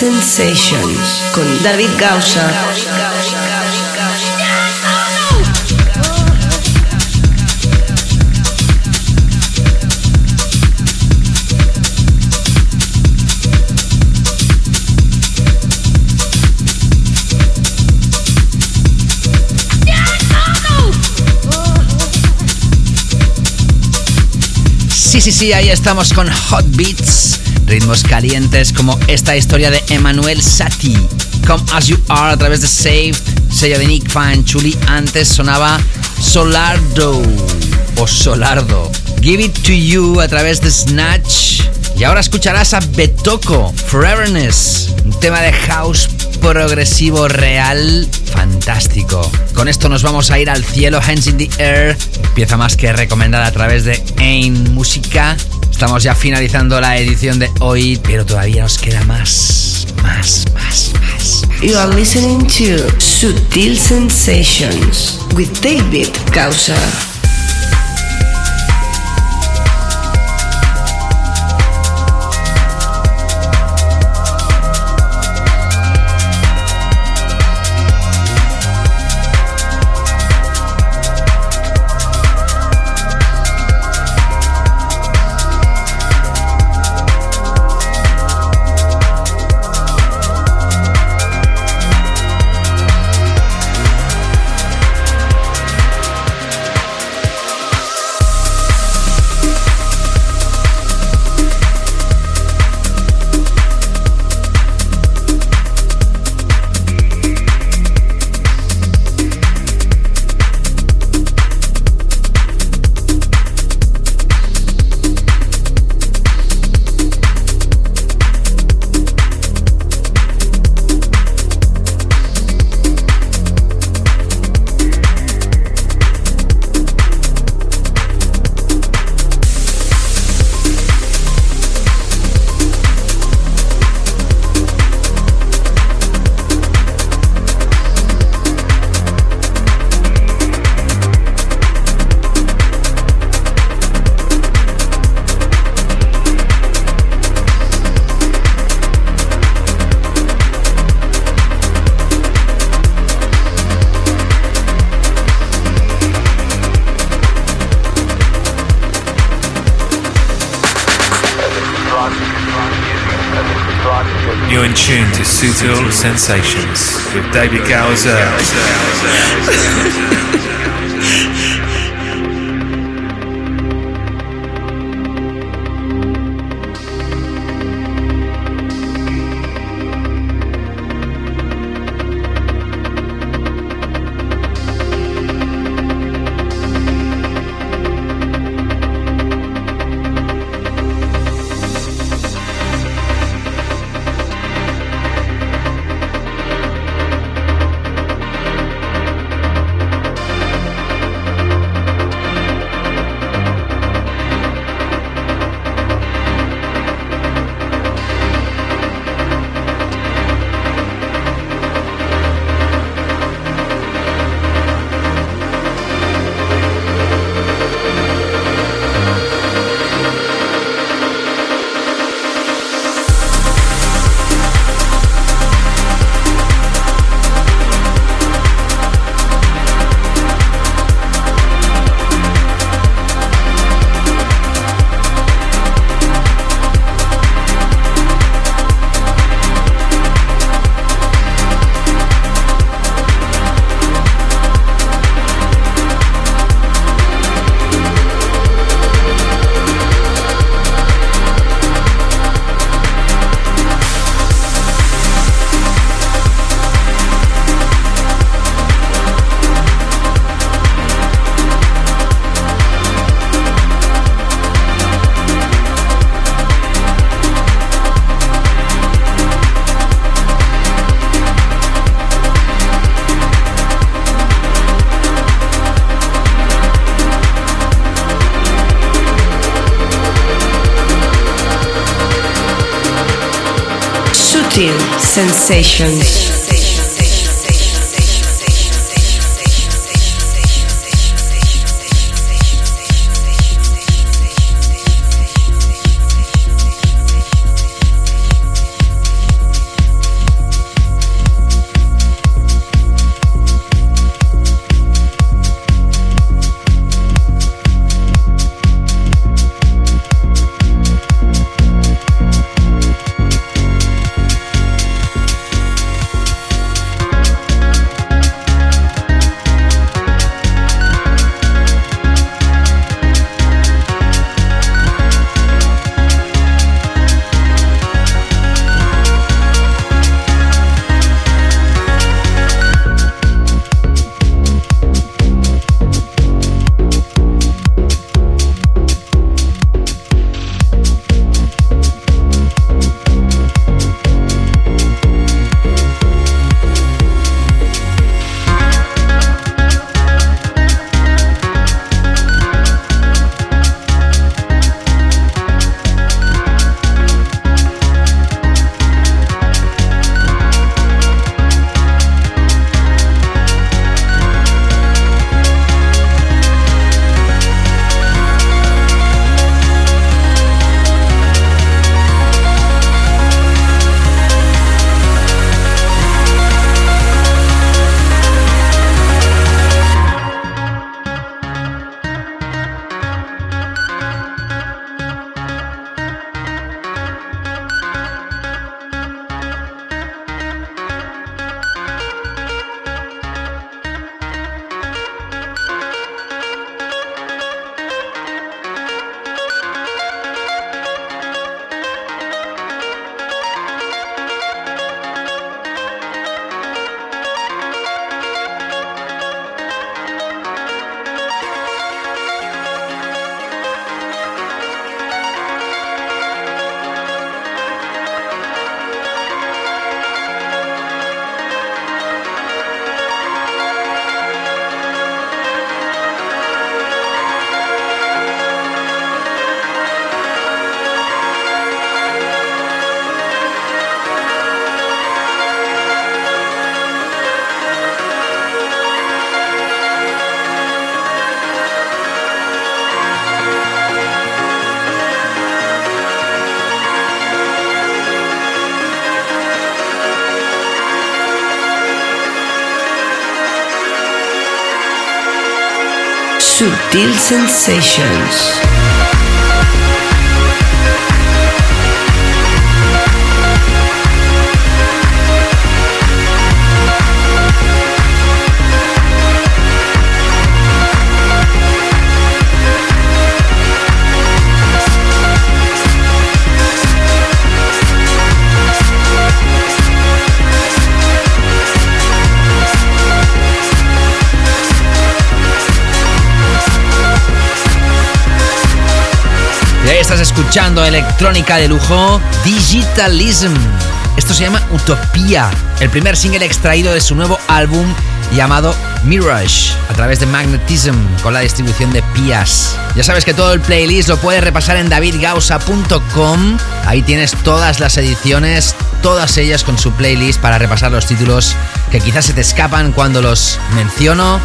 Sutil Sensations con David Gausa. Sí, sí, sí, ahí estamos con Hot Beats, ritmos calientes como esta historia de Emmanuel Satie. Come As You Are a través de Saved, sello de Nick Chuli. Antes sonaba Solardo o Solardo. Give It To You a través de Snatch. Y ahora escucharás a Betoko, Foreverness, un tema de house progresivo real fantástico. Con esto nos vamos a ir al cielo, Hands in the Air, pieza más que recomendada a través de Ain Música. Estamos ya finalizando la edición de hoy, pero todavía nos queda más, más, más, más. You are listening to Sutil Sensations with David Causa. Sensations with David Gowser. Sensations. Sutil Sensations. Estás escuchando electrónica de lujo Digitalism. Esto se llama Utopía, el primer single extraído de su nuevo álbum llamado Mirage a través de Magnetism con la distribución de Pias. Ya sabes que todo el playlist lo puedes repasar en davidgausa.com. Ahí tienes todas las ediciones, todas ellas con su playlist para repasar los títulos que quizás se te escapan cuando los menciono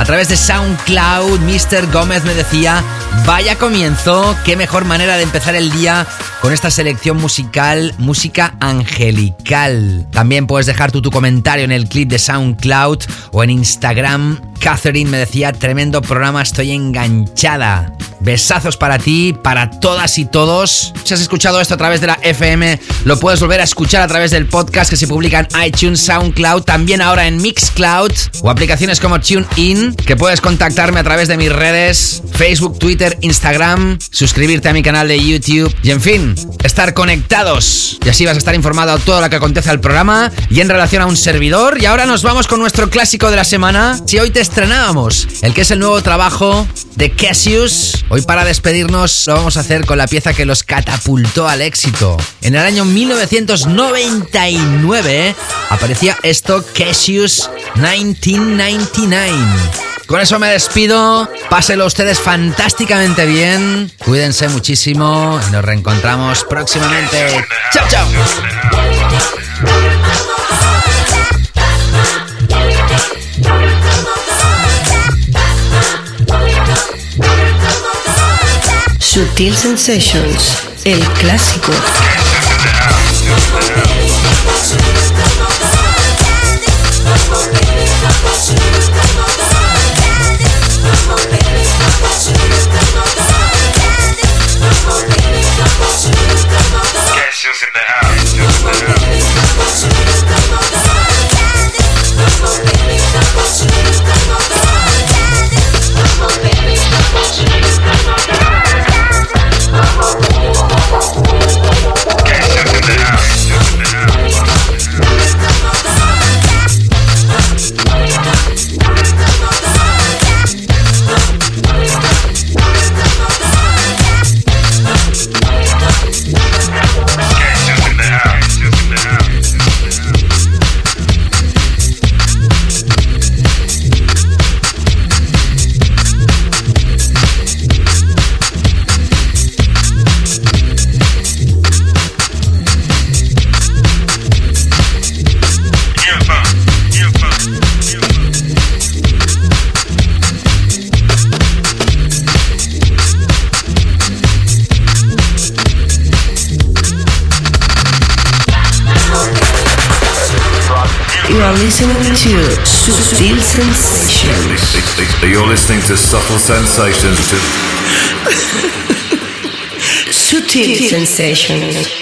a través de SoundCloud, Mr. Gómez me decía, vaya comienzo, qué mejor manera de empezar el día con esta selección musical, música angelical. También puedes dejar tu, tu comentario en el clip de SoundCloud o en Instagram. Catherine me decía, tremendo programa, estoy enganchada. Besazos para ti, para todas y todos. Si has escuchado esto a través de la FM, lo puedes volver a escuchar a través del podcast que se publica en iTunes, SoundCloud, también ahora en Mixcloud o aplicaciones como TuneIn, que puedes contactarme a través de mis redes, Facebook, Twitter, Instagram, suscribirte a mi canal de YouTube y en fin, estar conectados. Y así vas a estar informado de todo lo que acontece al programa y en relación a un servidor. Y ahora nos vamos con nuestro clásico de la semana. Si hoy te estrenábamos, el que es el nuevo trabajo de Cassius. Hoy para despedirnos lo vamos a hacer con la pieza que los catapultó al éxito. En el año 1999 aparecía esto Cassius 1999. Con eso me despido. Páselo ustedes fantásticamente bien. Cuídense muchísimo y nos reencontramos próximamente. Chao, chao. Sutil Sensations, el clásico. Listening to Subtle Sensations. You're listening to Subtle Sensations. Sutil Sensations.